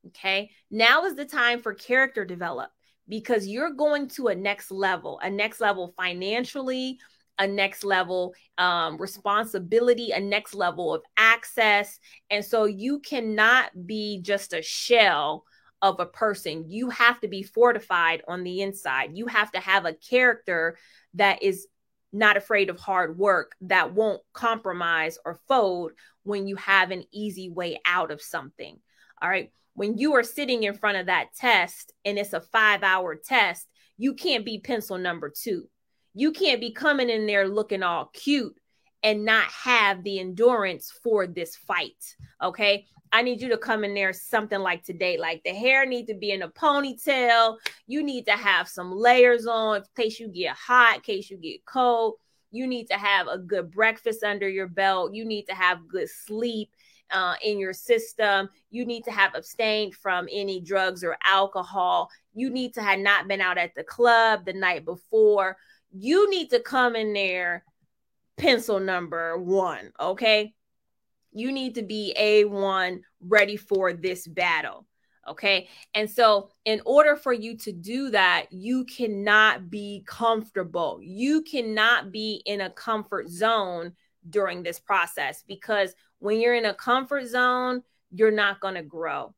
Okay. Now is the time for character develop because you're going to a next level, a next level financially, a next level um, responsibility, a next level of access. And so you cannot be just a shell of a person. You have to be fortified on the inside. You have to have a character that is not afraid of hard work, that won't compromise or fold when you have an easy way out of something. All right. When you are sitting in front of that test and it's a five hour test, you can't be pencil number two. You can't be coming in there looking all cute and not have the endurance for this fight. Okay. I need you to come in there something like today. Like the hair need to be in a ponytail. You need to have some layers on in case you get hot, in case you get cold. You need to have a good breakfast under your belt. You need to have good sleep uh, in your system. You need to have abstained from any drugs or alcohol. You need to have not been out at the club the night before. You need to come in there pencil number one, okay? You need to be A1 ready for this battle. Okay. And so, in order for you to do that, you cannot be comfortable. You cannot be in a comfort zone during this process because when you're in a comfort zone, you're not going to grow.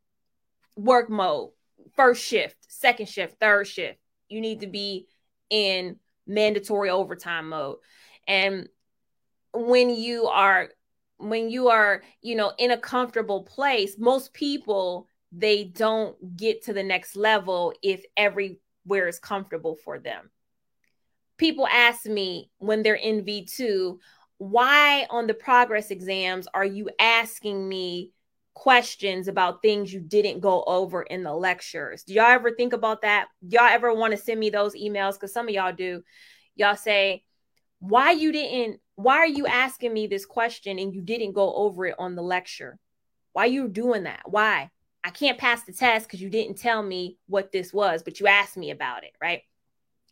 Work mode, first shift, second shift, third shift. You need to be in mandatory overtime mode. And when you are when you are, you know, in a comfortable place, most people they don't get to the next level if everywhere is comfortable for them. People ask me when they're in V2, why on the progress exams are you asking me questions about things you didn't go over in the lectures? Do y'all ever think about that? Y'all ever want to send me those emails? Because some of y'all do. Y'all say, why you didn't why are you asking me this question and you didn't go over it on the lecture? Why you doing that? Why? I can't pass the test because you didn't tell me what this was, but you asked me about it, right?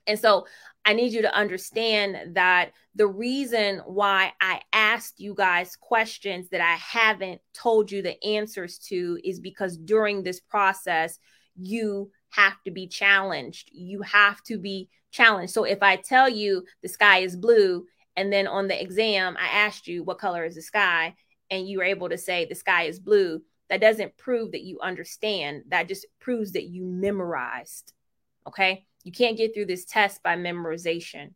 And so I need you to understand that the reason why I asked you guys questions that I haven't told you the answers to is because during this process, you have to be challenged. You have to be challenged. So if I tell you the sky is blue and then on the exam, I asked you, what color is the sky? And you were able to say the sky is blue. That doesn't prove that you understand. That just proves that you memorized. Okay. You can't get through this test by memorization.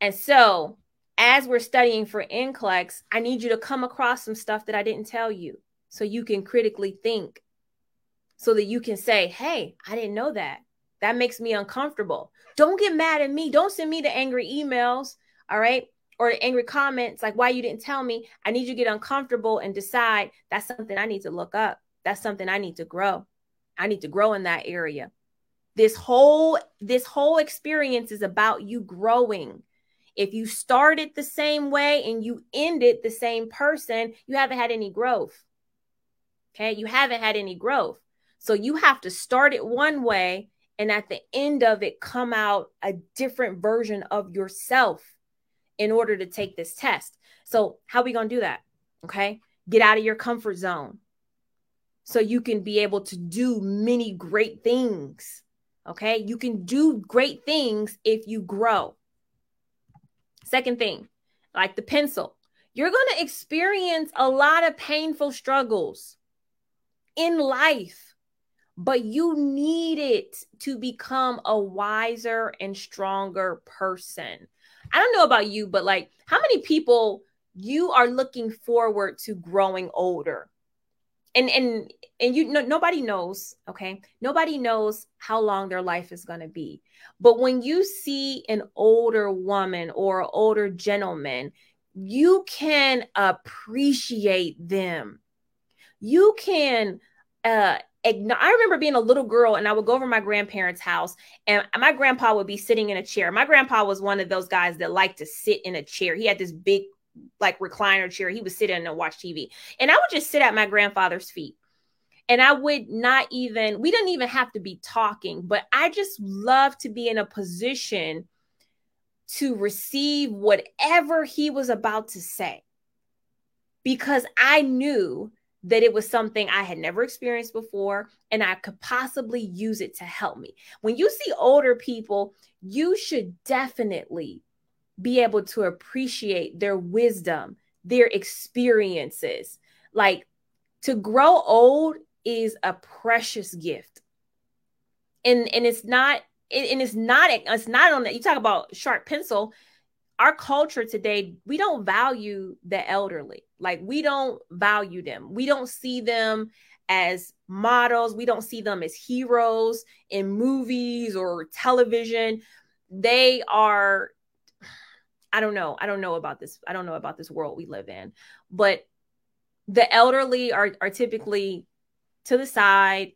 And so, as we're studying for NCLEX, I need you to come across some stuff that I didn't tell you so you can critically think, so that you can say, hey, I didn't know that. That makes me uncomfortable. Don't get mad at me. Don't send me the angry emails all right or the angry comments like why you didn't tell me i need you to get uncomfortable and decide that's something i need to look up that's something i need to grow i need to grow in that area this whole this whole experience is about you growing if you started the same way and you ended the same person you haven't had any growth okay you haven't had any growth so you have to start it one way and at the end of it come out a different version of yourself in order to take this test. So, how are we going to do that? Okay. Get out of your comfort zone so you can be able to do many great things. Okay. You can do great things if you grow. Second thing, like the pencil, you're going to experience a lot of painful struggles in life, but you need it to become a wiser and stronger person. I don't know about you, but like how many people you are looking forward to growing older? And and and you no, nobody knows, okay? Nobody knows how long their life is going to be. But when you see an older woman or older gentleman, you can appreciate them. You can uh I remember being a little girl and I would go over my grandparents' house and my grandpa would be sitting in a chair. My grandpa was one of those guys that liked to sit in a chair. He had this big like recliner chair. He would sit in and watch TV. And I would just sit at my grandfather's feet. And I would not even, we didn't even have to be talking, but I just love to be in a position to receive whatever he was about to say because I knew that it was something I had never experienced before and I could possibly use it to help me. When you see older people, you should definitely be able to appreciate their wisdom, their experiences. Like to grow old is a precious gift. And and it's not and it's not it's not on that you talk about sharp pencil. Our culture today we don't value the elderly. Like we don't value them. We don't see them as models. We don't see them as heroes in movies or television. They are i don't know i don't know about this i don't know about this world we live in but the elderly are are typically to the side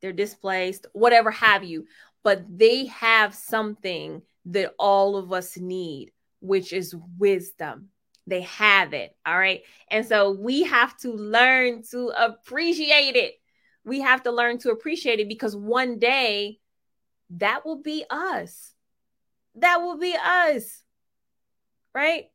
they're displaced whatever have you but they have something that all of us need which is wisdom. They have it. All right. And so we have to learn to appreciate it. We have to learn to appreciate it because one day that will be us. That will be us. Right?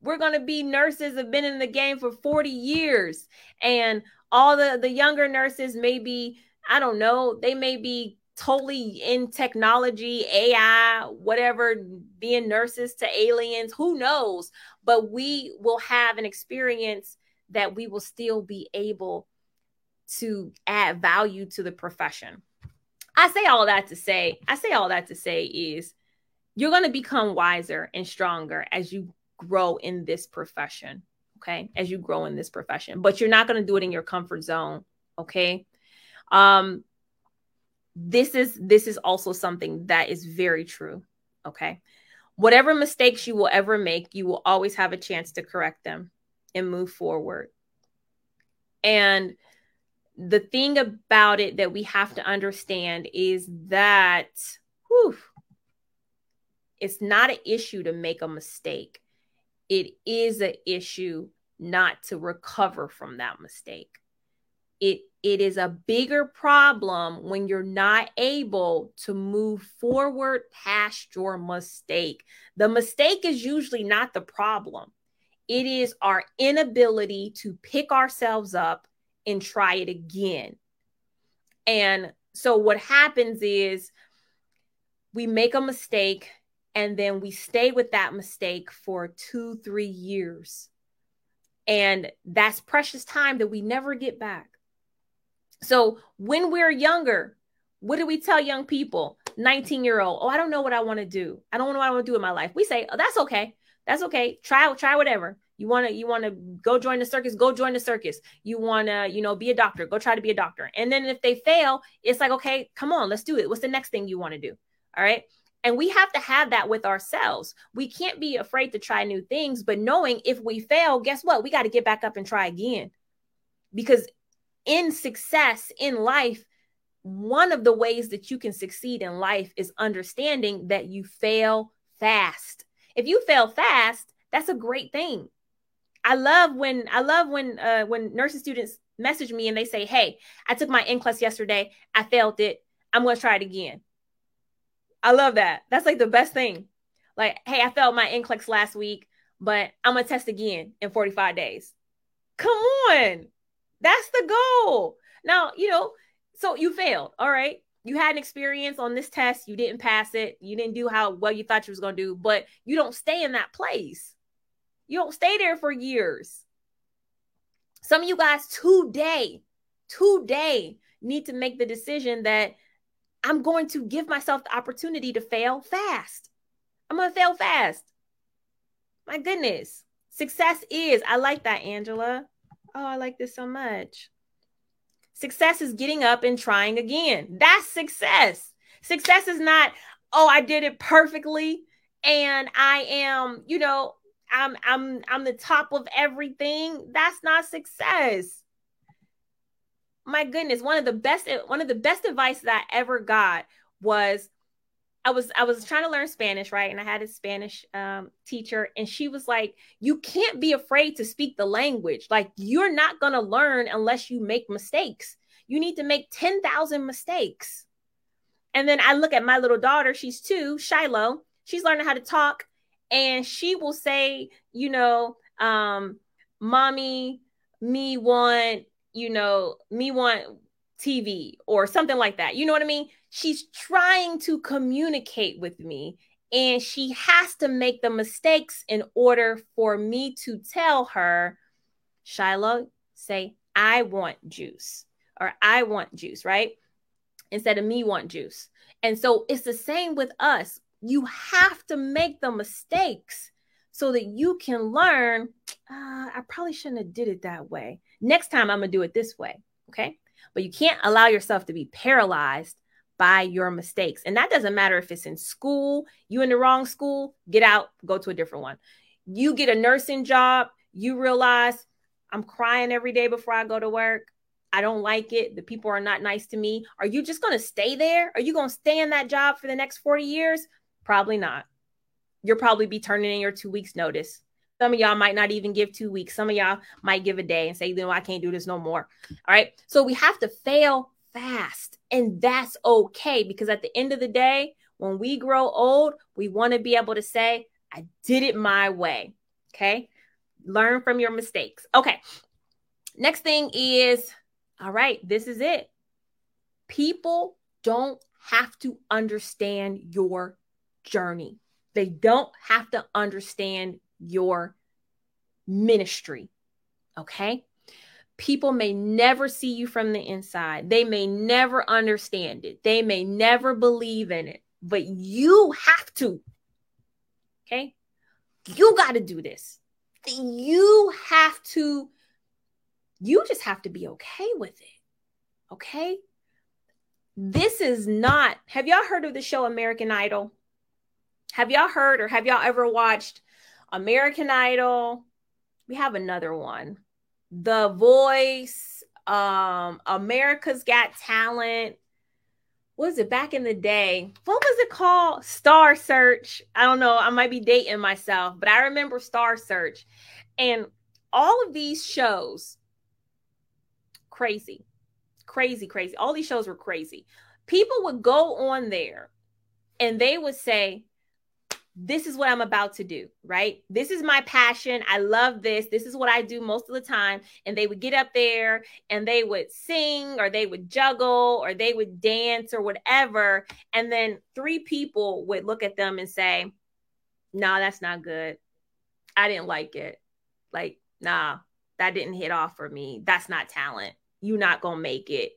We're going to be nurses have been in the game for 40 years and all the the younger nurses may be I don't know, they may be totally in technology, AI, whatever, being nurses to aliens, who knows? But we will have an experience that we will still be able to add value to the profession. I say all that to say, I say all that to say is you're going to become wiser and stronger as you grow in this profession. Okay. As you grow in this profession, but you're not going to do it in your comfort zone. Okay. Um, this is this is also something that is very true okay whatever mistakes you will ever make you will always have a chance to correct them and move forward and the thing about it that we have to understand is that whew, it's not an issue to make a mistake it is an issue not to recover from that mistake it it is a bigger problem when you're not able to move forward past your mistake. The mistake is usually not the problem, it is our inability to pick ourselves up and try it again. And so, what happens is we make a mistake and then we stay with that mistake for two, three years. And that's precious time that we never get back. So when we're younger, what do we tell young people? 19 year old, oh, I don't know what I want to do. I don't know what I want to do in my life. We say, oh, that's okay. That's okay. Try, try whatever. You want to, you want to go join the circus, go join the circus. You want to, you know, be a doctor, go try to be a doctor. And then if they fail, it's like, okay, come on, let's do it. What's the next thing you want to do? All right. And we have to have that with ourselves. We can't be afraid to try new things, but knowing if we fail, guess what? We got to get back up and try again. Because in success in life, one of the ways that you can succeed in life is understanding that you fail fast. If you fail fast, that's a great thing. I love when I love when uh, when nursing students message me and they say, "Hey, I took my NCLEX yesterday. I failed it. I'm going to try it again." I love that. That's like the best thing. Like, "Hey, I failed my NCLEX last week, but I'm to test again in 45 days." Come on. That's the goal. Now, you know, so you failed. All right. You had an experience on this test. You didn't pass it. You didn't do how well you thought you was to do, but you don't stay in that place. You don't stay there for years. Some of you guys today, today need to make the decision that I'm going to give myself the opportunity to fail fast. I'm going to fail fast. My goodness. Success is, I like that, Angela. Oh, I like this so much. Success is getting up and trying again. That's success. Success is not, oh, I did it perfectly and I am, you know, I'm I'm I'm the top of everything. That's not success. My goodness, one of the best one of the best advice that I ever got was I was I was trying to learn Spanish, right? And I had a Spanish um, teacher, and she was like, "You can't be afraid to speak the language. Like you're not gonna learn unless you make mistakes. You need to make ten thousand mistakes." And then I look at my little daughter; she's two, Shiloh. She's learning how to talk and she will say, you know, um, mommy, me want, you know, me want TV or something like that. You know what I mean? She's trying to communicate with me and she has to make the mistakes in order for me to tell her, Shiloh, say, I want juice or I want juice, right? Instead of me want juice. And so it's the same with us you have to make the mistakes so that you can learn uh, i probably shouldn't have did it that way next time i'm gonna do it this way okay but you can't allow yourself to be paralyzed by your mistakes and that doesn't matter if it's in school you in the wrong school get out go to a different one you get a nursing job you realize i'm crying every day before i go to work I don't like it. The people are not nice to me. Are you just going to stay there? Are you going to stay in that job for the next 40 years? Probably not. You'll probably be turning in your two weeks notice. Some of y'all might not even give two weeks. Some of y'all might give a day and say, no, I can't do this no more. All right. So we have to fail fast. And that's okay because at the end of the day, when we grow old, we want to be able to say, I did it my way. Okay. Learn from your mistakes. Okay. Next thing is, all right, this is it. People don't have to understand your journey. They don't have to understand your ministry. Okay. People may never see you from the inside. They may never understand it. They may never believe in it, but you have to. Okay. You got to do this. You have to, you just have to be okay with it. Okay. This is not, have y'all heard of the show American Idol? Have y'all heard or have y'all ever watched American Idol? We have another one. The Voice, um, America's Got Talent. What was it back in the day? What was it called? Star Search. I don't know. I might be dating myself, but I remember Star Search. And all of these shows, crazy, crazy, crazy. All these shows were crazy. People would go on there and they would say, this is what I'm about to do, right? This is my passion. I love this. This is what I do most of the time. And they would get up there and they would sing or they would juggle or they would dance or whatever. And then three people would look at them and say, nah, that's not good. I didn't like it. Like, nah, that didn't hit off for me. That's not talent. You're not going to make it.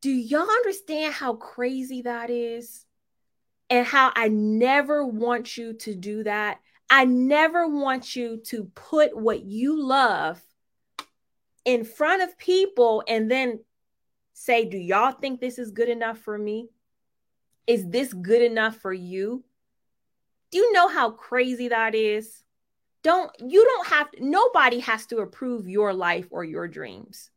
Do y'all understand how crazy that is? And how I never want you to do that. I never want you to put what you love in front of people and then say, Do y'all think this is good enough for me? Is this good enough for you? Do you know how crazy that is? Don't you don't have nobody has to approve your life or your dreams.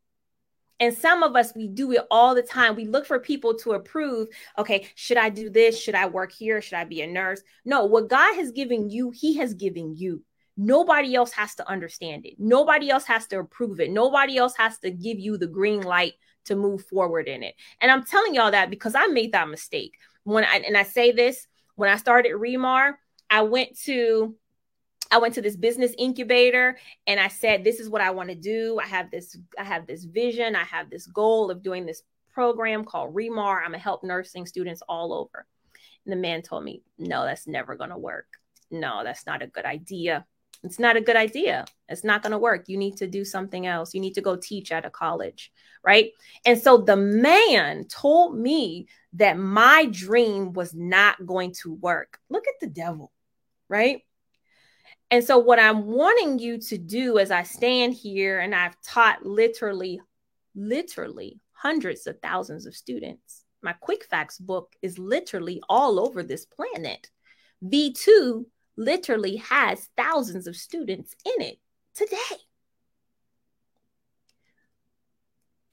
And some of us, we do it all the time. We look for people to approve. Okay, should I do this? Should I work here? Should I be a nurse? No, what God has given you, He has given you. Nobody else has to understand it. Nobody else has to approve it. Nobody else has to give you the green light to move forward in it. And I'm telling y'all that because I made that mistake. When I and I say this, when I started ReMar, I went to I went to this business incubator and I said, this is what I want to do. I have this, I have this vision. I have this goal of doing this program called ReMar. I'm gonna help nursing students all over. And the man told me, no, that's never gonna work. No, that's not a good idea. It's not a good idea. It's not to work. You need to do something else. You need to go teach at a college, right? And so the man told me that my dream was not going to work. Look at the devil, right? And so, what I'm wanting you to do as I stand here and I've taught literally, literally hundreds of thousands of students, my Quick Facts book is literally all over this planet. V2 literally has thousands of students in it today.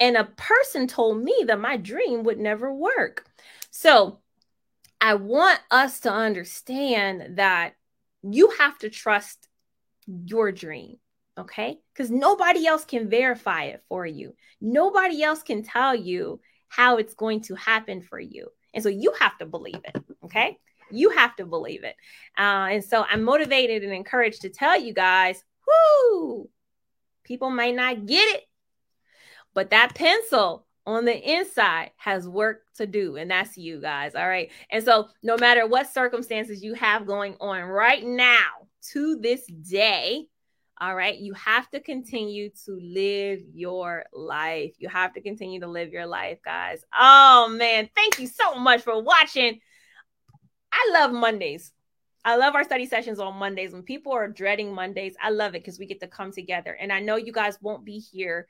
And a person told me that my dream would never work. So I want us to understand that you have to trust your dream. Okay. Because nobody else can verify it for you. Nobody else can tell you how it's going to happen for you. And so you have to believe it. Okay. You have to believe it. Uh, and so I'm motivated and encouraged to tell you guys, whoo, people might not get it, but that pencil on the inside has work to do, and that's you guys. All right. And so, no matter what circumstances you have going on right now to this day, all right, you have to continue to live your life. You have to continue to live your life, guys. Oh, man. Thank you so much for watching. I love Mondays. I love our study sessions on Mondays. When people are dreading Mondays, I love it because we get to come together. And I know you guys won't be here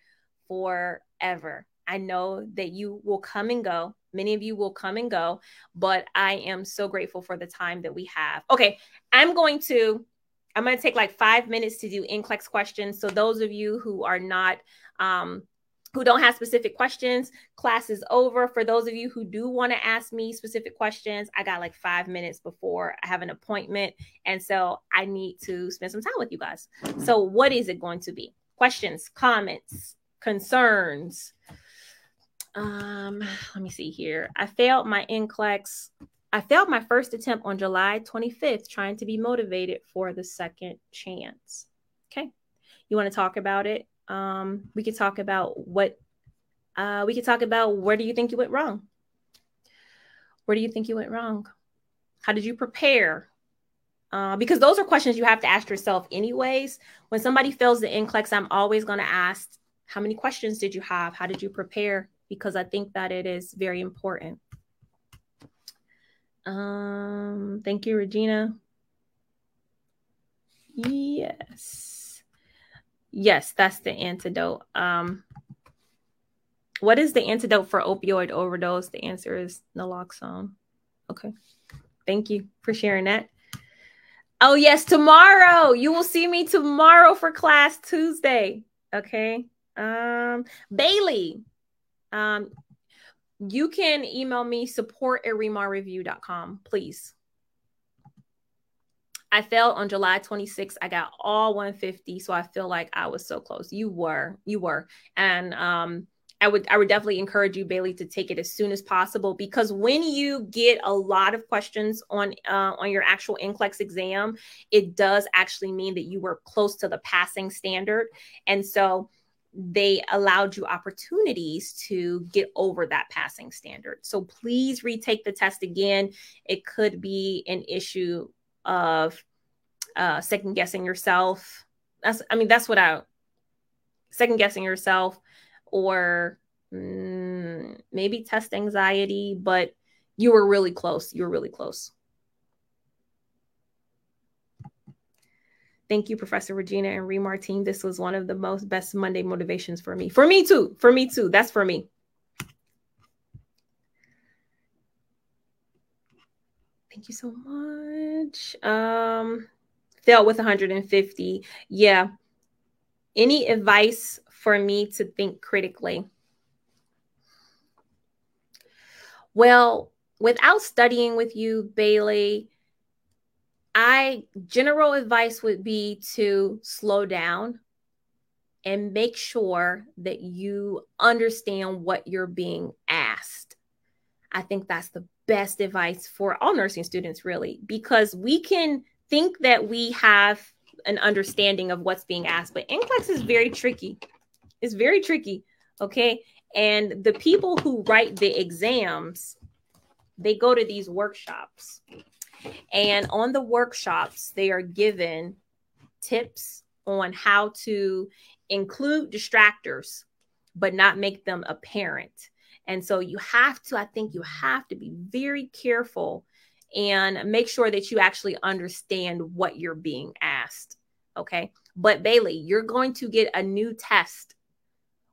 forever. I know that you will come and go. Many of you will come and go, but I am so grateful for the time that we have. Okay, I'm going to I'm going to take like 5 minutes to do NCLEX questions. So those of you who are not um who don't have specific questions, class is over. For those of you who do want to ask me specific questions, I got like five minutes before I have an appointment. And so I need to spend some time with you guys. So, what is it going to be? Questions, comments, concerns. Um, let me see here. I failed my NCLEX. I failed my first attempt on July 25th, trying to be motivated for the second chance. Okay. You want to talk about it? Um, we could talk about what uh, we could talk about where do you think you went wrong? Where do you think you went wrong? How did you prepare? Uh, because those are questions you have to ask yourself anyways. When somebody fails the NCLEX, I'm always going to ask, how many questions did you have? How did you prepare? Because I think that it is very important. Um, thank you, Regina. Yes. Yes, that's the antidote. Um, what is the antidote for opioid overdose? The answer is naloxone. Okay. Thank you for sharing that. Oh, yes, tomorrow. You will see me tomorrow for class Tuesday. Okay. Um, Bailey, um, you can email me support at remarreview.com, please. I failed on July 26th. I got all 150. So I feel like I was so close. You were, you were. And um, I would I would definitely encourage you, Bailey, to take it as soon as possible because when you get a lot of questions on uh, on your actual NCLEX exam, it does actually mean that you were close to the passing standard. And so they allowed you opportunities to get over that passing standard. So please retake the test again. It could be an issue of uh, second guessing yourself. That's, I mean, that's what I second guessing yourself or mm, maybe test anxiety, but you were really close. You were really close. Thank you, Professor Regina and ReMar team. This was one of the most best Monday motivations for me. For me too. For me too. That's for me. Thank you so much. Um, failed with 150. Yeah. Any advice for me to think critically? Well, without studying with you, Bailey, I general advice would be to slow down and make sure that you understand what you're being asked. I think that's the best advice for all nursing students, really, because we can think that we have an understanding of what's being asked, but NCLEX is very tricky. It's very tricky. Okay. And the people who write the exams, they go to these workshops and on the workshops, they are given tips on how to include distractors, but not make them apparent. And so you have to, I think you have to be very careful and make sure that you actually understand what you're being asked. Okay. But Bailey, you're going to get a new test.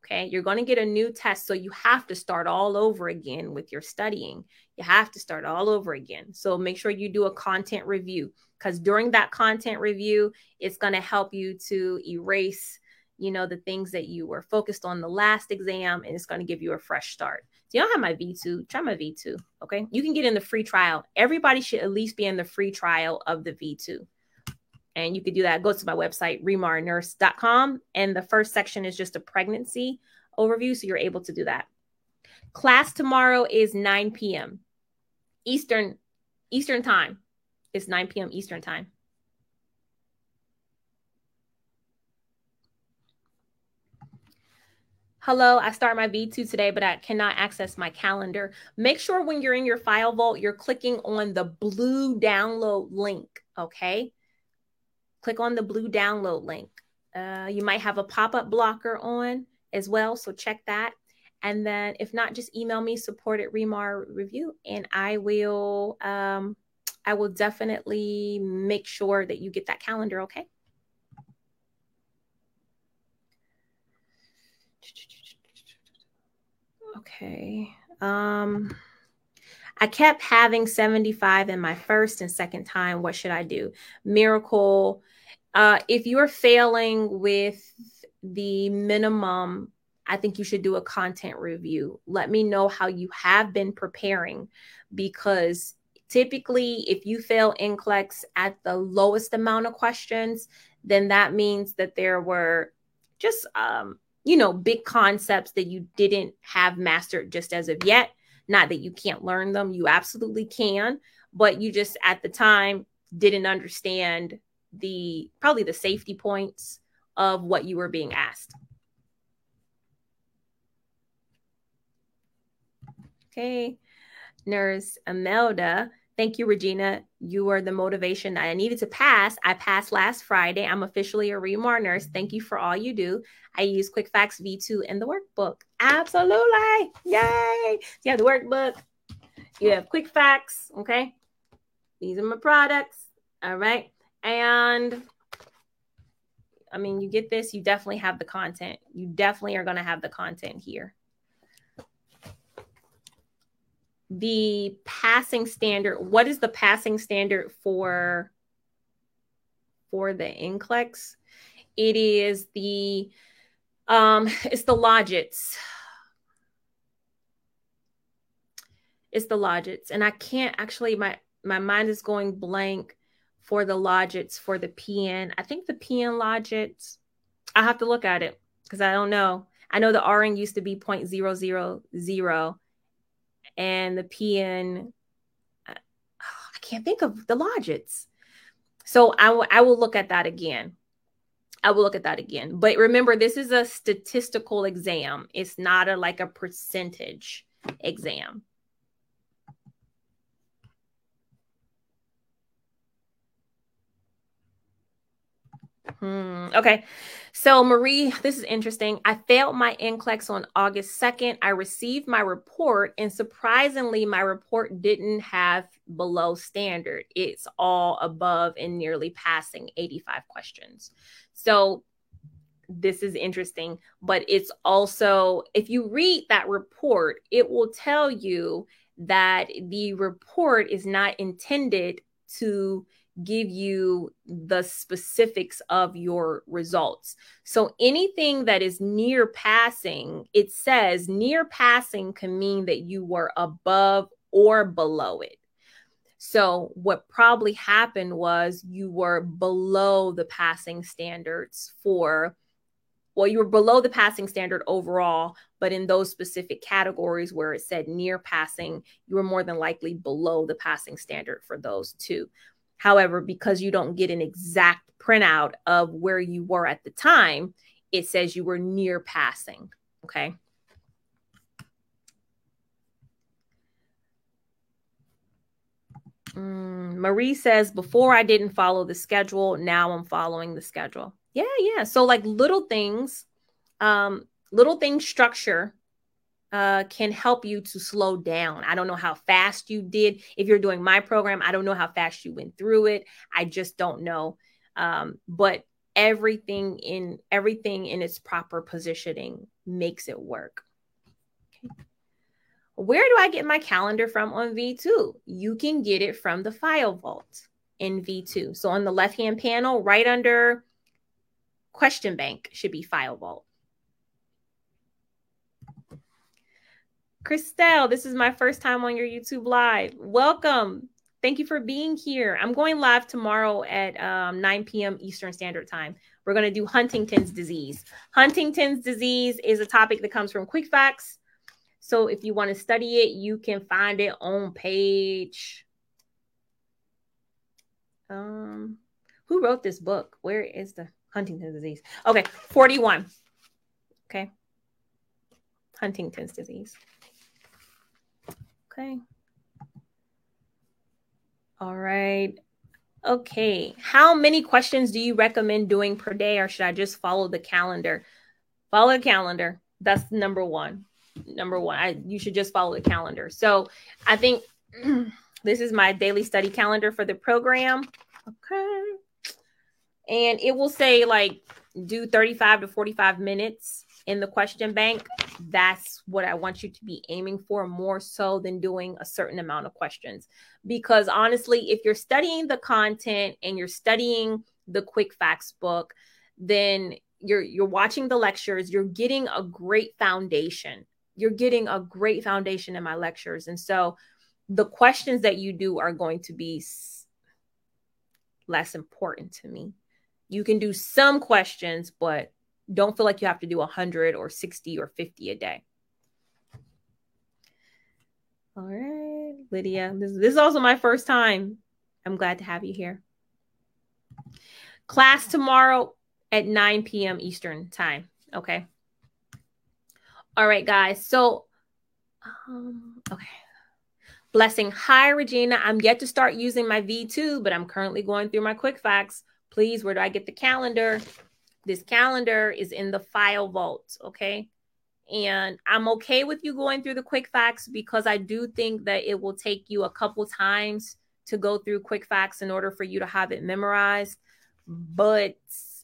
Okay. You're going to get a new test. So you have to start all over again with your studying. You have to start all over again. So make sure you do a content review because during that content review, it's going to help you to erase you know the things that you were focused on the last exam and it's going to give you a fresh start. So you don't have my v2 try my v2 okay? You can get in the free trial. Everybody should at least be in the free trial of the v2 and you could do that. Go to my website remarnurse.com and the first section is just a pregnancy overview so you're able to do that. Class tomorrow is 9 p.m eastern eastern time it's 9 p.m eastern time Hello, I start my V2 today, but I cannot access my calendar. Make sure when you're in your file vault, you're clicking on the blue download link. Okay. Click on the blue download link. Uh, you might have a pop up blocker on as well. So check that. And then if not, just email me support at ReMar Review and I will um, I will definitely make sure that you get that calendar, okay? Okay. Um I kept having 75 in my first and second time. What should I do? Miracle. Uh, if you're failing with the minimum, I think you should do a content review. Let me know how you have been preparing because typically, if you fail NCLEX at the lowest amount of questions, then that means that there were just um, you know, big concepts that you didn't have mastered just as of yet. Not that you can't learn them, you absolutely can, but you just at the time didn't understand the probably the safety points of what you were being asked. Okay. Nurse Amelda Thank you, Regina. You are the motivation I needed to pass. I passed last Friday. I'm officially a ReMar nurse. Thank you for all you do. I use QuickFacts V2 in the workbook. Absolutely. Yay. You have the workbook. You have QuickFacts. Okay. These are my products. All right. And I mean, you get this, you definitely have the content. You definitely are going to have the content here. The passing standard what is the passing standard for for the NCLEX it is the um it's the logits it's the logits and i can't actually my my mind is going blank for the logits for the pn i think the pn logits i have to look at it because i don't know. I know the rn used to be 0.000 and the PN. Uh, I can't think of the logits. So I, w- I will look at that again. I will look at that again. But remember, this is a statistical exam. It's not a like a percentage exam. Hmm. Okay. So, Marie, this is interesting. I failed my NCLEX on August 2nd. I received my report, and surprisingly, my report didn't have below standard. It's all above and nearly passing 85 questions. So, this is interesting, but it's also, if you read that report, it will tell you that the report is not intended to give you the specifics of your results. So anything that is near passing, it says near passing can mean that you were above or below it. So what probably happened was you were below the passing standards for well, you were below the passing standard overall, but in those specific categories where it said near passing, you were more than likely below the passing standard for those two. However, because you don't get an exact printout of where you were at the time, it says you were near passing. Okay. Mm, Marie says, before I didn't follow the schedule. Now I'm following the schedule. Yeah, yeah. So, like little things, um, little things structure uh, can help you to slow down. I don't know how fast you did. If you're doing my program, I don't know how fast you went through it. I just don't know. Um, but everything in everything in its proper positioning makes it work. Okay. Where do I get my calendar from on V2? You can get it from the file vault in V2. So on the left hand panel, right under question bank, should be file vault. Christelle, this is my first time on your YouTube live. Welcome. Thank you for being here. I'm going live tomorrow at um, 9 p.m. Eastern Standard Time. We're going to do Huntington's disease. Huntington's disease is a topic that comes from Quick Facts. So if you want to study it, you can find it on page. Um, who wrote this book? Where is the Huntington's disease? Okay, 41. Okay. Huntington's disease. Okay. All right. Okay. How many questions do you recommend doing per day, or should I just follow the calendar? Follow the calendar. That's number one. Number one. I, you should just follow the calendar. So I think (clears throat) this is my daily study calendar for the program. Okay. And it will say like do 35 to 45 minutes in the question bank, that's what I want you to be aiming for more so than doing a certain amount of questions. Because honestly, if you're studying the content and you're studying the quick facts book, then you're you're watching the lectures, you're getting a great foundation. You're getting a great foundation in my lectures. And so the questions that you do are going to be less important to me. You can do some questions, but don't feel like you have to do 100 or 60 or 50 a day. All right, Lydia. This, this is also my first time. I'm glad to have you here. Class tomorrow at 9 p.m. Eastern time. Okay. All right, guys. So, um, okay. Blessing. Hi, Regina. I'm yet to start using my V2, but I'm currently going through my quick facts. Please, where do I get the calendar? This calendar is in the file vault, okay? And I'm okay with you going through the quick facts because I do think that it will take you a couple times to go through quick facts in order for you to have it memorized. But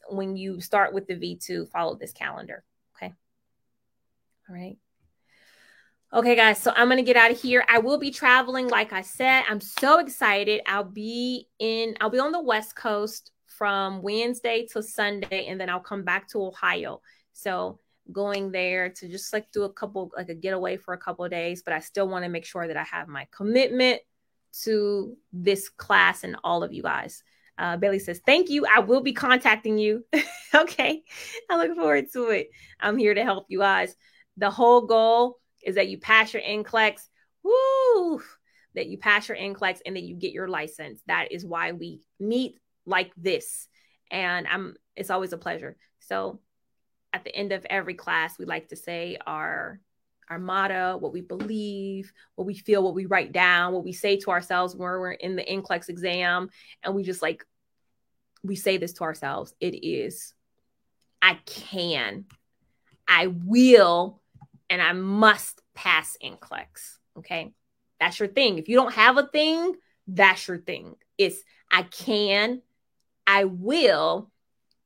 when you start with the V2, follow this calendar, okay? All right. Okay, guys, so I'm going to get out of here. I will be traveling, like I said. I'm so excited. I'll be in, I'll be on the West Coast from Wednesday to Sunday, and then I'll come back to Ohio. So going there to just like do a couple, like a getaway for a couple days, but I still want to make sure that I have my commitment to this class and all of you guys. Uh, Bailey says, Thank you. I will be contacting you. (laughs) okay. I look forward to it. I'm here to help you guys. The whole goal is that you pass your NCLEX. Woo! That you pass your NCLEX and that you get your license. That is why we meet like this. And I'm it's always a pleasure. So at the end of every class, we like to say our our motto, what we believe, what we feel, what we write down, what we say to ourselves when we're in the NCLEX exam. And we just like, we say this to ourselves. It is, I can, I will, and I must pass NCLEX. Okay. That's your thing. If you don't have a thing, that's your thing. It's I can, I will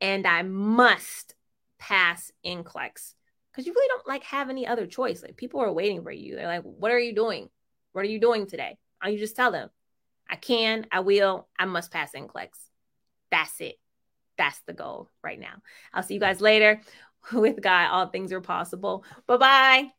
and I must pass NCLEX because you really don't like have any other choice. Like people are waiting for you. They're like, what are you doing? What are you doing today? And you just tell them, I can, I will, I must pass NCLEX. That's it. That's the goal right now. I'll see you guys later. (laughs) With God, all things are possible. Bye bye.